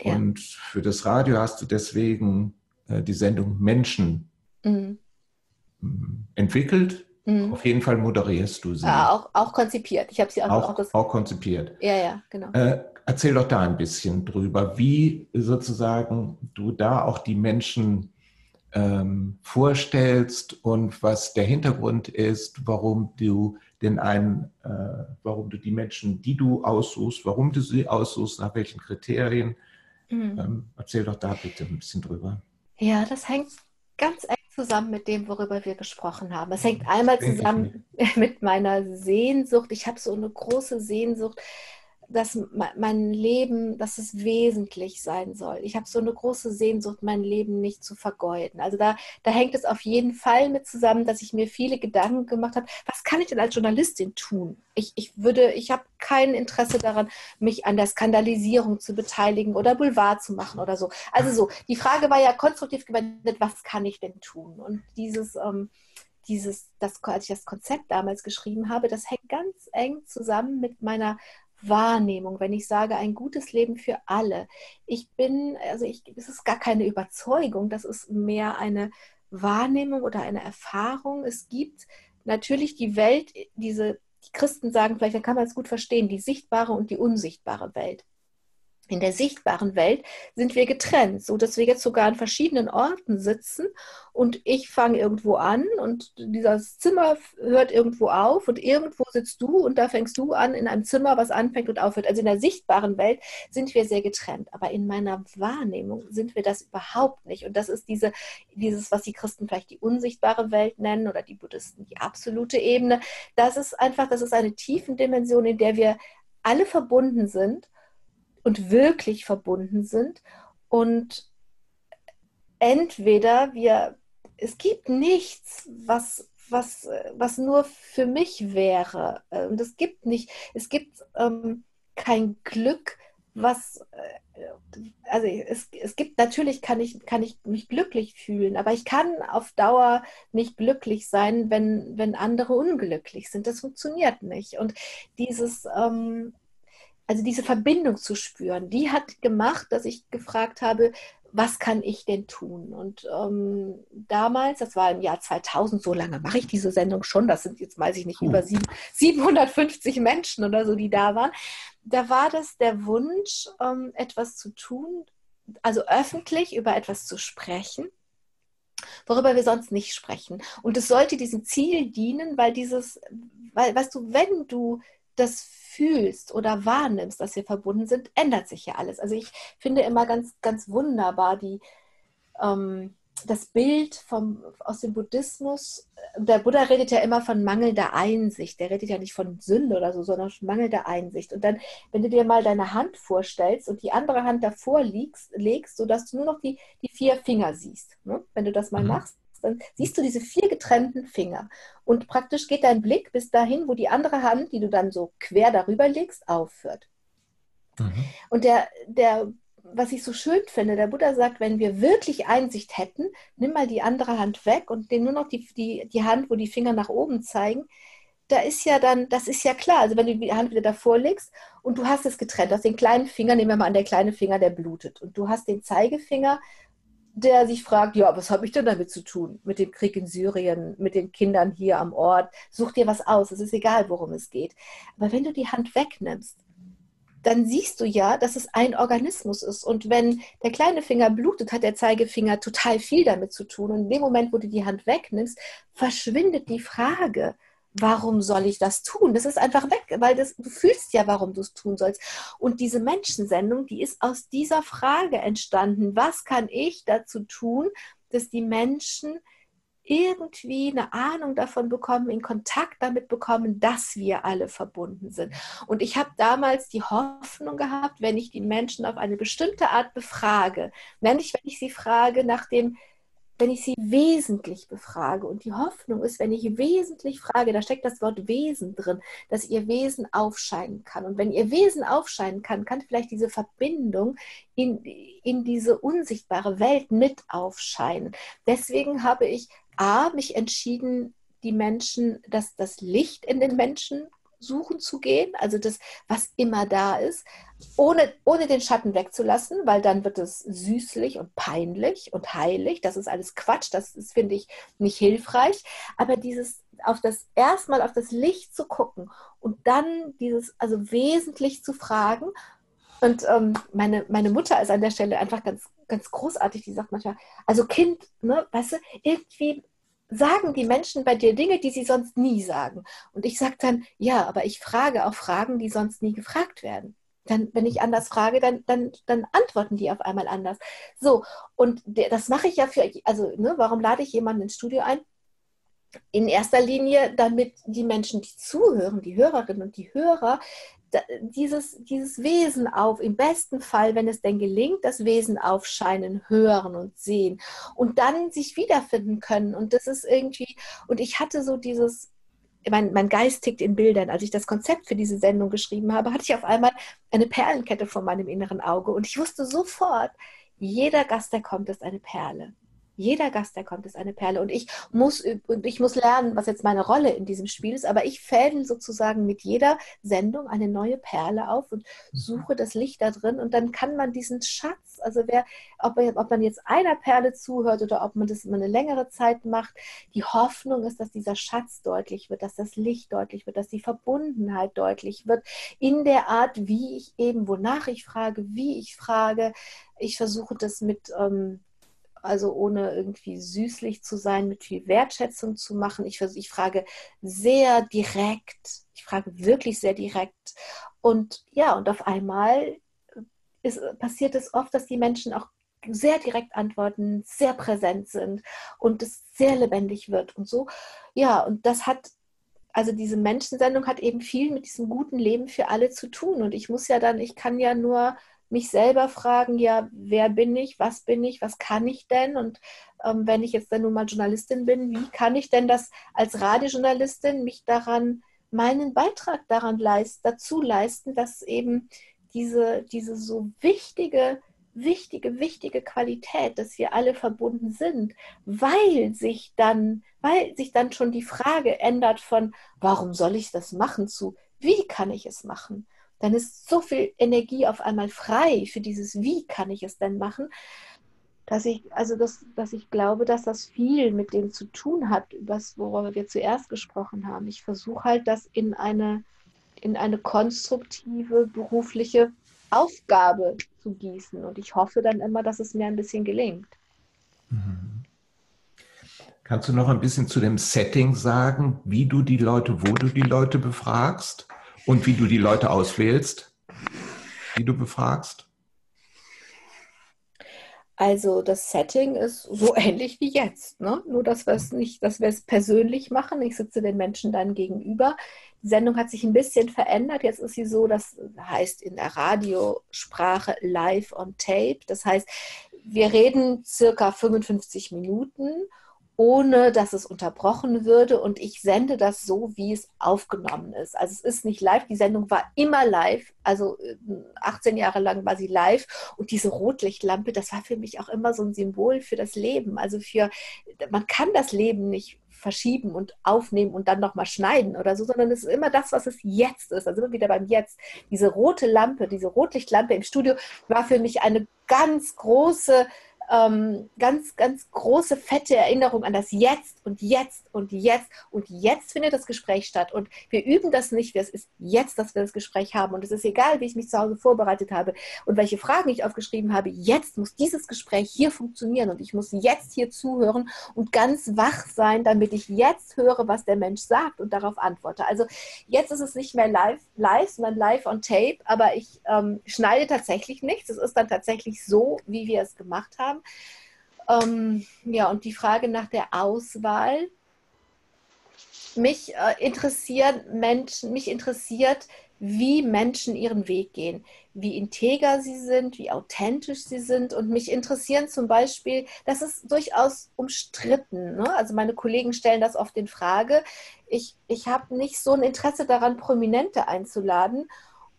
Ja. Und für das Radio hast du deswegen äh, die Sendung Menschen mhm. entwickelt. Mhm. Auf jeden Fall moderierst du sie. Ja, auch, auch konzipiert. Ich habe sie auch, auch, auch, auch konzipiert. Ja, ja, genau. Äh, erzähl doch da ein bisschen drüber, wie sozusagen du da auch die Menschen ähm, vorstellst und was der Hintergrund ist, warum du den einen, äh, warum du die Menschen, die du aussuchst, warum du sie aussuchst, nach welchen Kriterien. Mhm. Ähm, erzähl doch da bitte ein bisschen drüber. Ja, das hängt ganz eng zusammen mit dem, worüber wir gesprochen haben. Es hängt einmal zusammen mit meiner Sehnsucht. Ich habe so eine große Sehnsucht dass mein Leben, dass es wesentlich sein soll. Ich habe so eine große Sehnsucht, mein Leben nicht zu vergeuden. Also da, da hängt es auf jeden Fall mit zusammen, dass ich mir viele Gedanken gemacht habe, was kann ich denn als Journalistin tun? Ich, ich würde, ich habe kein Interesse daran, mich an der Skandalisierung zu beteiligen oder Boulevard zu machen oder so. Also so, die Frage war ja konstruktiv gewendet, was kann ich denn tun? Und dieses, ähm, dieses, das, als ich das Konzept damals geschrieben habe, das hängt ganz eng zusammen mit meiner Wahrnehmung, wenn ich sage, ein gutes Leben für alle. Ich bin, also ich, es ist gar keine Überzeugung, das ist mehr eine, Wahrnehmung oder eine Erfahrung. Es gibt natürlich die Welt, diese die Christen sagen, vielleicht dann kann man es gut verstehen, die sichtbare und die unsichtbare Welt in der sichtbaren Welt sind wir getrennt, so dass wir jetzt sogar an verschiedenen Orten sitzen und ich fange irgendwo an und dieses Zimmer hört irgendwo auf und irgendwo sitzt du und da fängst du an in einem Zimmer, was anfängt und aufhört. Also in der sichtbaren Welt sind wir sehr getrennt, aber in meiner Wahrnehmung sind wir das überhaupt nicht und das ist diese dieses was die Christen vielleicht die unsichtbare Welt nennen oder die Buddhisten die absolute Ebene. Das ist einfach, das ist eine Tiefendimension, in der wir alle verbunden sind und wirklich verbunden sind. Und entweder wir, es gibt nichts, was, was, was nur für mich wäre. Und es gibt nicht, es gibt ähm, kein Glück, was, äh, also es, es gibt natürlich, kann ich, kann ich mich glücklich fühlen, aber ich kann auf Dauer nicht glücklich sein, wenn, wenn andere unglücklich sind. Das funktioniert nicht. Und dieses, ähm, also diese Verbindung zu spüren, die hat gemacht, dass ich gefragt habe, was kann ich denn tun? Und ähm, damals, das war im Jahr 2000, so lange mache ich diese Sendung schon, das sind jetzt, weiß ich nicht, über sieben, 750 Menschen oder so, die da waren. Da war das der Wunsch, ähm, etwas zu tun, also öffentlich über etwas zu sprechen, worüber wir sonst nicht sprechen. Und es sollte diesem Ziel dienen, weil dieses, weil, weißt du, wenn du das fühlst oder wahrnimmst, dass wir verbunden sind, ändert sich ja alles. Also ich finde immer ganz, ganz wunderbar die, ähm, das Bild vom, aus dem Buddhismus. Der Buddha redet ja immer von mangelnder Einsicht. Der redet ja nicht von Sünde oder so, sondern von mangelnder Einsicht. Und dann, wenn du dir mal deine Hand vorstellst und die andere Hand davor legst, legst sodass du nur noch die, die vier Finger siehst, ne? wenn du das mal mhm. machst, dann siehst du diese vier getrennten Finger. Und praktisch geht dein Blick bis dahin, wo die andere Hand, die du dann so quer darüber legst, aufhört. Mhm. Und der, der, was ich so schön finde, der Buddha sagt, wenn wir wirklich Einsicht hätten, nimm mal die andere Hand weg und nur noch die, die, die Hand, wo die Finger nach oben zeigen, da ist ja dann, das ist ja klar, also wenn du die Hand wieder davor legst und du hast es getrennt, aus den kleinen Finger, nehmen wir mal an, der kleine Finger, der blutet und du hast den Zeigefinger der sich fragt, ja, was habe ich denn damit zu tun? Mit dem Krieg in Syrien, mit den Kindern hier am Ort. Such dir was aus, es ist egal, worum es geht. Aber wenn du die Hand wegnimmst, dann siehst du ja, dass es ein Organismus ist. Und wenn der kleine Finger blutet, hat der Zeigefinger total viel damit zu tun. Und in dem Moment, wo du die Hand wegnimmst, verschwindet die Frage, warum soll ich das tun? Das ist einfach weg, weil das, du fühlst ja, warum du es tun sollst. Und diese Menschensendung, die ist aus dieser Frage entstanden. Was kann ich dazu tun, dass die Menschen irgendwie eine Ahnung davon bekommen, in Kontakt damit bekommen, dass wir alle verbunden sind. Und ich habe damals die Hoffnung gehabt, wenn ich die Menschen auf eine bestimmte Art befrage, nämlich wenn ich sie frage nach dem wenn ich sie wesentlich befrage. Und die Hoffnung ist, wenn ich wesentlich frage, da steckt das Wort Wesen drin, dass ihr Wesen aufscheinen kann. Und wenn ihr Wesen aufscheinen kann, kann vielleicht diese Verbindung in, in diese unsichtbare Welt mit aufscheinen. Deswegen habe ich A, mich entschieden, die Menschen, dass das Licht in den Menschen suchen zu gehen, also das, was immer da ist, ohne, ohne den Schatten wegzulassen, weil dann wird es süßlich und peinlich und heilig. Das ist alles Quatsch, das ist, finde ich, nicht hilfreich. Aber dieses auf das erstmal auf das Licht zu gucken und dann dieses, also wesentlich zu fragen. Und ähm, meine, meine Mutter ist an der Stelle einfach ganz, ganz großartig, die sagt manchmal, also Kind, ne, weißt du, irgendwie sagen die Menschen bei dir Dinge, die sie sonst nie sagen. Und ich sage dann, ja, aber ich frage auch Fragen, die sonst nie gefragt werden. Dann, wenn ich anders frage, dann, dann, dann antworten die auf einmal anders. So, und das mache ich ja für, also ne, warum lade ich jemanden ins Studio ein? In erster Linie, damit die Menschen, die zuhören, die Hörerinnen und die Hörer, dieses, dieses Wesen auf, im besten Fall, wenn es denn gelingt, das Wesen aufscheinen, hören und sehen und dann sich wiederfinden können. Und das ist irgendwie, und ich hatte so dieses, mein, mein Geist tickt in Bildern. Als ich das Konzept für diese Sendung geschrieben habe, hatte ich auf einmal eine Perlenkette vor meinem inneren Auge und ich wusste sofort, jeder Gast, der kommt, ist eine Perle. Jeder Gast, der kommt, ist eine Perle. Und ich muss, und ich muss lernen, was jetzt meine Rolle in diesem Spiel ist. Aber ich fädel sozusagen mit jeder Sendung eine neue Perle auf und mhm. suche das Licht da drin. Und dann kann man diesen Schatz, also wer, ob, ob man jetzt einer Perle zuhört oder ob man das immer eine längere Zeit macht, die Hoffnung ist, dass dieser Schatz deutlich wird, dass das Licht deutlich wird, dass die Verbundenheit deutlich wird in der Art, wie ich eben, wonach ich frage, wie ich frage. Ich versuche das mit ähm, also ohne irgendwie süßlich zu sein, mit viel Wertschätzung zu machen. Ich, ich frage sehr direkt, ich frage wirklich sehr direkt. Und ja, und auf einmal ist, passiert es oft, dass die Menschen auch sehr direkt antworten, sehr präsent sind und es sehr lebendig wird und so. Ja, und das hat, also diese Menschensendung hat eben viel mit diesem guten Leben für alle zu tun. Und ich muss ja dann, ich kann ja nur mich selber fragen, ja, wer bin ich, was bin ich, was kann ich denn? Und ähm, wenn ich jetzt dann nun mal Journalistin bin, wie kann ich denn das als Radiojournalistin mich daran, meinen Beitrag daran leisten, dazu leisten, dass eben diese, diese so wichtige, wichtige, wichtige Qualität, dass wir alle verbunden sind, weil sich dann, weil sich dann schon die Frage ändert von, warum soll ich das machen zu, wie kann ich es machen? Dann ist so viel Energie auf einmal frei für dieses, wie kann ich es denn machen, dass ich, also das, dass ich glaube, dass das viel mit dem zu tun hat, was, worüber wir zuerst gesprochen haben. Ich versuche halt, das in eine, in eine konstruktive berufliche Aufgabe zu gießen. Und ich hoffe dann immer, dass es mir ein bisschen gelingt. Mhm. Kannst du noch ein bisschen zu dem Setting sagen, wie du die Leute, wo du die Leute befragst? Und wie du die Leute auswählst, die du befragst? Also das Setting ist so ähnlich wie jetzt, ne? nur dass wir es nicht, dass wir es persönlich machen. Ich sitze den Menschen dann gegenüber. Die Sendung hat sich ein bisschen verändert. Jetzt ist sie so, das heißt in der Radiosprache live on tape. Das heißt, wir reden circa 55 Minuten ohne dass es unterbrochen würde. Und ich sende das so, wie es aufgenommen ist. Also es ist nicht live. Die Sendung war immer live. Also 18 äh, Jahre lang war sie live. Und diese Rotlichtlampe, das war für mich auch immer so ein Symbol für das Leben. Also für, man kann das Leben nicht verschieben und aufnehmen und dann nochmal schneiden oder so, sondern es ist immer das, was es jetzt ist. Also immer wieder beim Jetzt. Diese rote Lampe, diese Rotlichtlampe im Studio war für mich eine ganz große ähm, ganz, ganz große, fette Erinnerung an das Jetzt und Jetzt und Jetzt und jetzt findet das Gespräch statt. Und wir üben das nicht, es ist jetzt, dass wir das Gespräch haben. Und es ist egal, wie ich mich zu Hause vorbereitet habe und welche Fragen ich aufgeschrieben habe. Jetzt muss dieses Gespräch hier funktionieren und ich muss jetzt hier zuhören und ganz wach sein, damit ich jetzt höre, was der Mensch sagt und darauf antworte. Also jetzt ist es nicht mehr live, live sondern live on tape, aber ich ähm, schneide tatsächlich nichts. Es ist dann tatsächlich so, wie wir es gemacht haben. Ähm, ja, und die Frage nach der Auswahl. Mich äh, interessieren Menschen, mich interessiert, wie Menschen ihren Weg gehen, wie integer sie sind, wie authentisch sie sind. Und mich interessieren zum Beispiel, das ist durchaus umstritten. Ne? Also meine Kollegen stellen das oft in Frage. Ich, ich habe nicht so ein Interesse daran, Prominente einzuladen.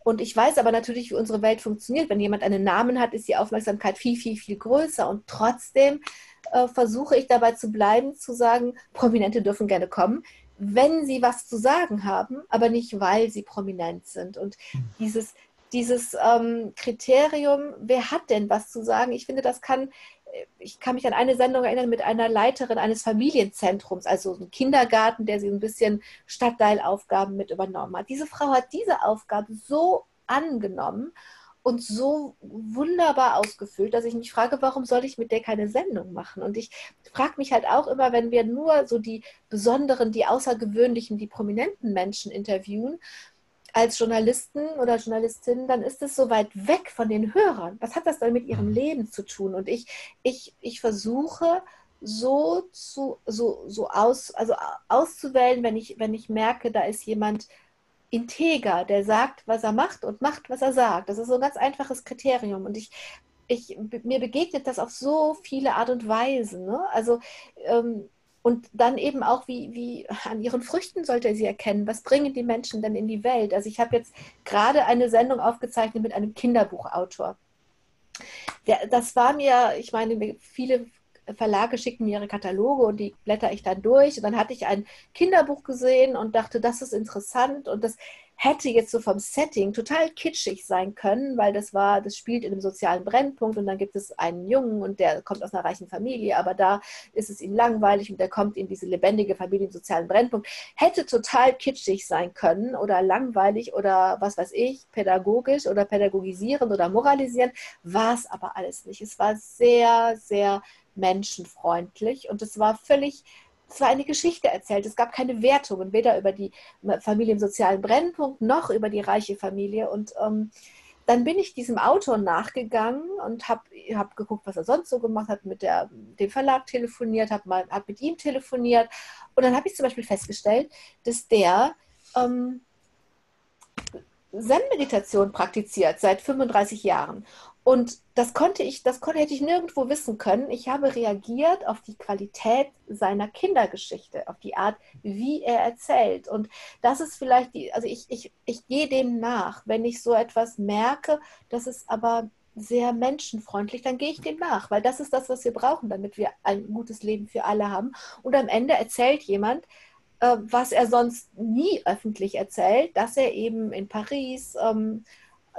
Und ich weiß aber natürlich, wie unsere Welt funktioniert. Wenn jemand einen Namen hat, ist die Aufmerksamkeit viel, viel, viel größer. Und trotzdem äh, versuche ich dabei zu bleiben, zu sagen, Prominente dürfen gerne kommen, wenn sie was zu sagen haben, aber nicht, weil sie prominent sind. Und hm. dieses, dieses ähm, Kriterium, wer hat denn was zu sagen, ich finde, das kann ich kann mich an eine Sendung erinnern mit einer Leiterin eines Familienzentrums, also ein Kindergarten, der sie ein bisschen Stadtteilaufgaben mit übernommen hat. Diese Frau hat diese Aufgabe so angenommen und so wunderbar ausgefüllt, dass ich mich frage, warum soll ich mit der keine Sendung machen? Und ich frage mich halt auch immer, wenn wir nur so die besonderen, die außergewöhnlichen, die prominenten Menschen interviewen, als Journalisten oder Journalistin, dann ist es so weit weg von den Hörern. Was hat das dann mit ihrem mhm. Leben zu tun? Und ich, ich, ich versuche so zu, so, so aus, also auszuwählen, wenn ich, wenn ich merke, da ist jemand integer, der sagt, was er macht und macht, was er sagt. Das ist so ein ganz einfaches Kriterium. Und ich, ich, mir begegnet das auf so viele Art und Weisen. Ne? Also ähm, und dann eben auch, wie, wie an ihren Früchten sollte sie erkennen, was bringen die Menschen denn in die Welt. Also ich habe jetzt gerade eine Sendung aufgezeichnet mit einem Kinderbuchautor. Der, das war mir, ich meine, viele Verlage schicken mir ihre Kataloge und die blätter ich dann durch. Und dann hatte ich ein Kinderbuch gesehen und dachte, das ist interessant und das hätte jetzt so vom Setting total kitschig sein können, weil das war, das spielt in einem sozialen Brennpunkt und dann gibt es einen Jungen und der kommt aus einer reichen Familie, aber da ist es ihm langweilig und der kommt in diese lebendige Familie im sozialen Brennpunkt. Hätte total kitschig sein können oder langweilig oder was weiß ich, pädagogisch oder pädagogisierend oder moralisierend, war es aber alles nicht. Es war sehr, sehr menschenfreundlich und es war völlig es war eine Geschichte erzählt. Es gab keine Wertungen, weder über die Familie im sozialen Brennpunkt noch über die reiche Familie. Und ähm, dann bin ich diesem Autor nachgegangen und habe hab geguckt, was er sonst so gemacht hat, mit der, dem Verlag telefoniert, habe hab mit ihm telefoniert. Und dann habe ich zum Beispiel festgestellt, dass der ähm, Zen-Meditation praktiziert seit 35 Jahren. Und das konnte ich, das konnte, hätte ich nirgendwo wissen können. Ich habe reagiert auf die Qualität seiner Kindergeschichte, auf die Art, wie er erzählt. Und das ist vielleicht die, also ich, ich, ich gehe dem nach. Wenn ich so etwas merke, das ist aber sehr menschenfreundlich, dann gehe ich dem nach, weil das ist das, was wir brauchen, damit wir ein gutes Leben für alle haben. Und am Ende erzählt jemand, äh, was er sonst nie öffentlich erzählt, dass er eben in Paris ähm,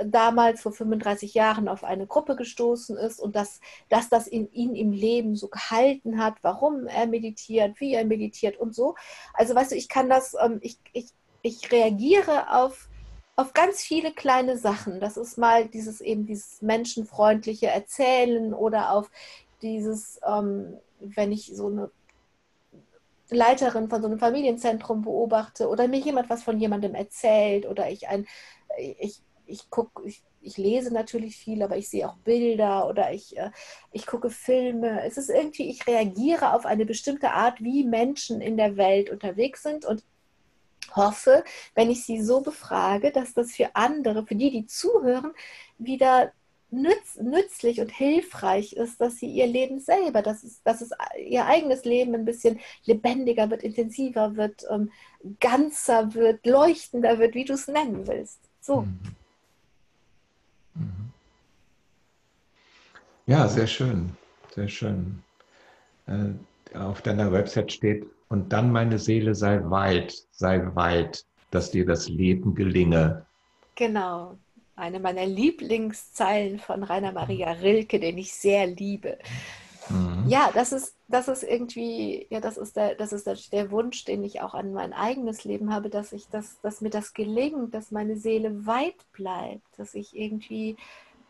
damals vor 35 Jahren auf eine Gruppe gestoßen ist und dass, dass das in ihn im Leben so gehalten hat, warum er meditiert, wie er meditiert und so. Also weißt du, ich kann das, ähm, ich, ich, ich reagiere auf, auf ganz viele kleine Sachen. Das ist mal dieses eben dieses menschenfreundliche Erzählen oder auf dieses, ähm, wenn ich so eine Leiterin von so einem Familienzentrum beobachte oder mir jemand was von jemandem erzählt oder ich ein, ich ich gucke, ich, ich, lese natürlich viel, aber ich sehe auch Bilder oder ich, äh, ich gucke Filme. Es ist irgendwie, ich reagiere auf eine bestimmte Art, wie Menschen in der Welt unterwegs sind und hoffe, wenn ich sie so befrage, dass das für andere, für die, die zuhören, wieder nütz, nützlich und hilfreich ist, dass sie ihr Leben selber, dass es, dass es ihr eigenes Leben ein bisschen lebendiger wird, intensiver wird, ähm, ganzer wird, leuchtender wird, wie du es nennen willst. So. Mhm. Mhm. Ja, sehr schön, sehr schön. Äh, auf deiner Website steht, und dann meine Seele sei weit, sei weit, dass dir das Leben gelinge. Genau, eine meiner Lieblingszeilen von Rainer Maria Rilke, den ich sehr liebe. Mhm. Ja, das ist, das ist irgendwie, ja, das ist, der, das ist der, Wunsch, den ich auch an mein eigenes Leben habe, dass ich das, dass mir das gelingt, dass meine Seele weit bleibt, dass ich irgendwie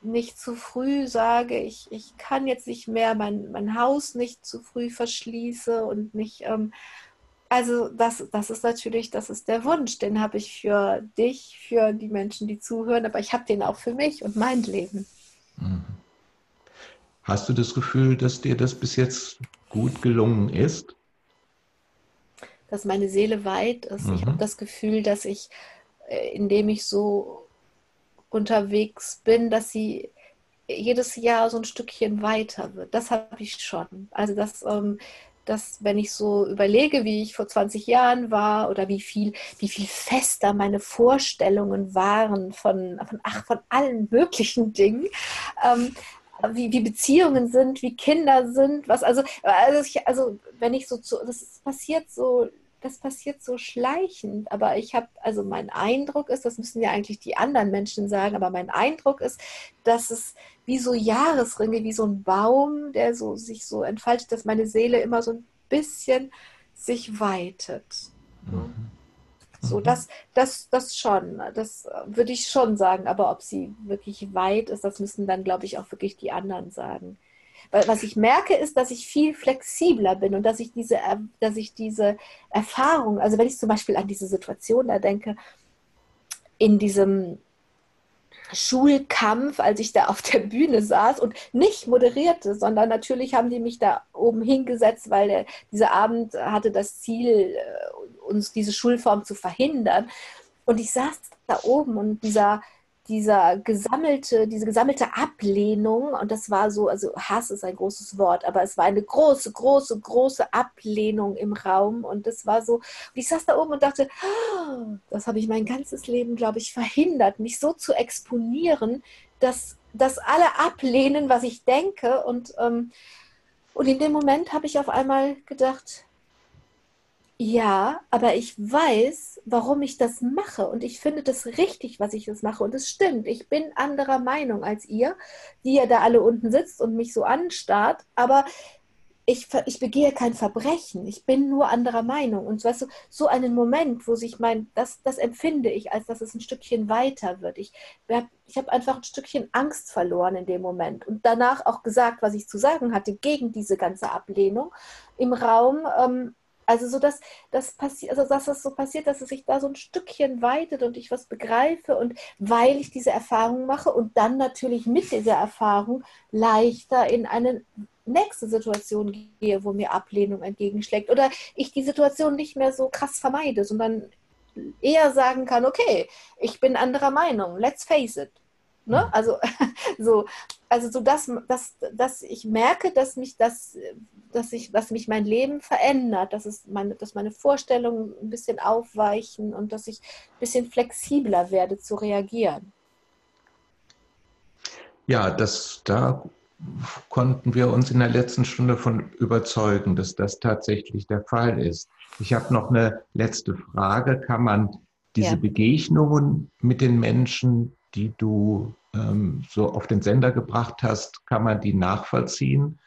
nicht zu früh sage, ich, ich kann jetzt nicht mehr mein, mein Haus nicht zu früh verschließe und nicht, ähm, also das, das ist natürlich, das ist der Wunsch, den habe ich für dich, für die Menschen, die zuhören, aber ich habe den auch für mich und mein Leben. Mhm. Hast du das Gefühl, dass dir das bis jetzt gut gelungen ist? Dass meine Seele weit ist. Mhm. Ich habe das Gefühl, dass ich, äh, indem ich so unterwegs bin, dass sie jedes Jahr so ein Stückchen weiter wird. Das habe ich schon. Also das, ähm, dass wenn ich so überlege, wie ich vor 20 Jahren war oder wie viel, wie viel fester meine Vorstellungen waren von, von, ach, von allen möglichen Dingen, ähm, wie, wie Beziehungen sind, wie Kinder sind, was also, also, ich, also wenn ich so zu, das passiert so, das passiert so schleichend, aber ich habe, also mein Eindruck ist, das müssen ja eigentlich die anderen Menschen sagen, aber mein Eindruck ist, dass es wie so Jahresringe, wie so ein Baum, der so sich so entfaltet, dass meine Seele immer so ein bisschen sich weitet. Mhm. So, mhm. das, das, das schon, das würde ich schon sagen, aber ob sie wirklich weit ist, das müssen dann, glaube ich, auch wirklich die anderen sagen. Weil was ich merke, ist, dass ich viel flexibler bin und dass ich diese, dass ich diese Erfahrung, also wenn ich zum Beispiel an diese Situation da denke, in diesem Schulkampf, als ich da auf der Bühne saß und nicht moderierte, sondern natürlich haben die mich da oben hingesetzt, weil der, dieser Abend hatte das Ziel, äh, uns diese Schulform zu verhindern. Und ich saß da oben und dieser, dieser gesammelte, diese gesammelte Ablehnung, und das war so, also Hass ist ein großes Wort, aber es war eine große, große, große Ablehnung im Raum. Und das war so, und ich saß da oben und dachte, das habe ich mein ganzes Leben, glaube ich, verhindert, mich so zu exponieren, dass, dass alle ablehnen, was ich denke. Und ähm, Und in dem Moment habe ich auf einmal gedacht, ja, aber ich weiß, warum ich das mache und ich finde das richtig, was ich das mache und es stimmt. Ich bin anderer Meinung als ihr, die ja da alle unten sitzt und mich so anstarrt, aber ich, ich begehe kein Verbrechen, ich bin nur anderer Meinung. Und weißt du, so einen Moment, wo sich mein, das, das empfinde ich, als dass es ein Stückchen weiter wird. Ich, ich habe einfach ein Stückchen Angst verloren in dem Moment und danach auch gesagt, was ich zu sagen hatte gegen diese ganze Ablehnung im Raum. Ähm, also so, dass das passiert, also dass das so passiert, dass es sich da so ein Stückchen weitet und ich was begreife und weil ich diese Erfahrung mache und dann natürlich mit dieser Erfahrung leichter in eine nächste Situation gehe, wo mir Ablehnung entgegenschlägt oder ich die Situation nicht mehr so krass vermeide, sondern eher sagen kann, okay, ich bin anderer Meinung, let's face it. Ne? Also, so, also so dass, dass, dass ich merke, dass mich das, dass ich, dass mich mein Leben verändert, dass es meine, dass meine Vorstellungen ein bisschen aufweichen und dass ich ein bisschen flexibler werde zu reagieren. Ja, das da konnten wir uns in der letzten Stunde von überzeugen, dass das tatsächlich der Fall ist. Ich habe noch eine letzte Frage. Kann man diese ja. Begegnungen mit den Menschen, die du ähm, so auf den Sender gebracht hast, kann man die nachvollziehen?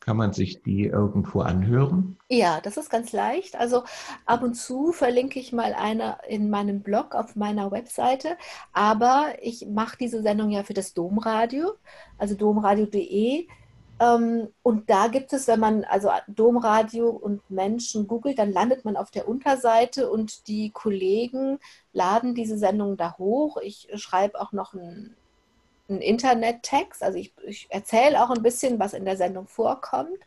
Kann man sich die irgendwo anhören? Ja, das ist ganz leicht. Also ab und zu verlinke ich mal eine in meinem Blog auf meiner Webseite. Aber ich mache diese Sendung ja für das Domradio, also domradio.de. Ähm, und da gibt es, wenn man also Domradio und Menschen googelt, dann landet man auf der Unterseite und die Kollegen laden diese Sendung da hoch. Ich schreibe auch noch ein einen Internettext. Also ich, ich erzähle auch ein bisschen, was in der Sendung vorkommt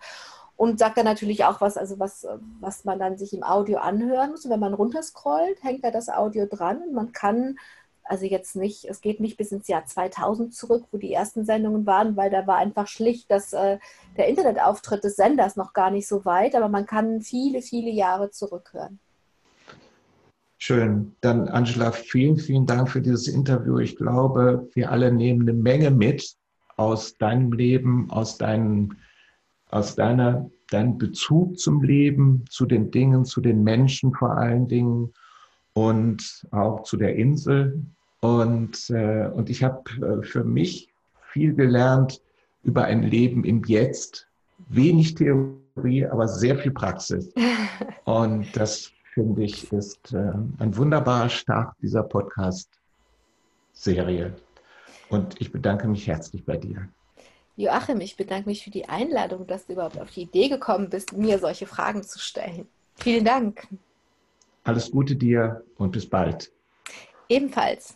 und sage dann natürlich auch was, also was, was man dann sich im Audio anhören muss. Und wenn man runterscrollt, hängt da das Audio dran und man kann also jetzt nicht, es geht nicht bis ins Jahr 2000 zurück, wo die ersten Sendungen waren, weil da war einfach schlicht dass äh, der Internetauftritt des Senders noch gar nicht so weit, aber man kann viele, viele Jahre zurückhören. Schön. Dann, Angela, vielen, vielen Dank für dieses Interview. Ich glaube, wir alle nehmen eine Menge mit aus deinem Leben, aus, deinem, aus deiner, deinem Bezug zum Leben, zu den Dingen, zu den Menschen vor allen Dingen und auch zu der Insel. Und, äh, und ich habe äh, für mich viel gelernt über ein Leben im Jetzt. Wenig Theorie, aber sehr viel Praxis. Und das finde ich, ist äh, ein wunderbarer Start dieser Podcast-Serie. Und ich bedanke mich herzlich bei dir. Joachim, ich bedanke mich für die Einladung, dass du überhaupt auf die Idee gekommen bist, mir solche Fragen zu stellen. Vielen Dank. Alles Gute dir und bis bald. Ebenfalls.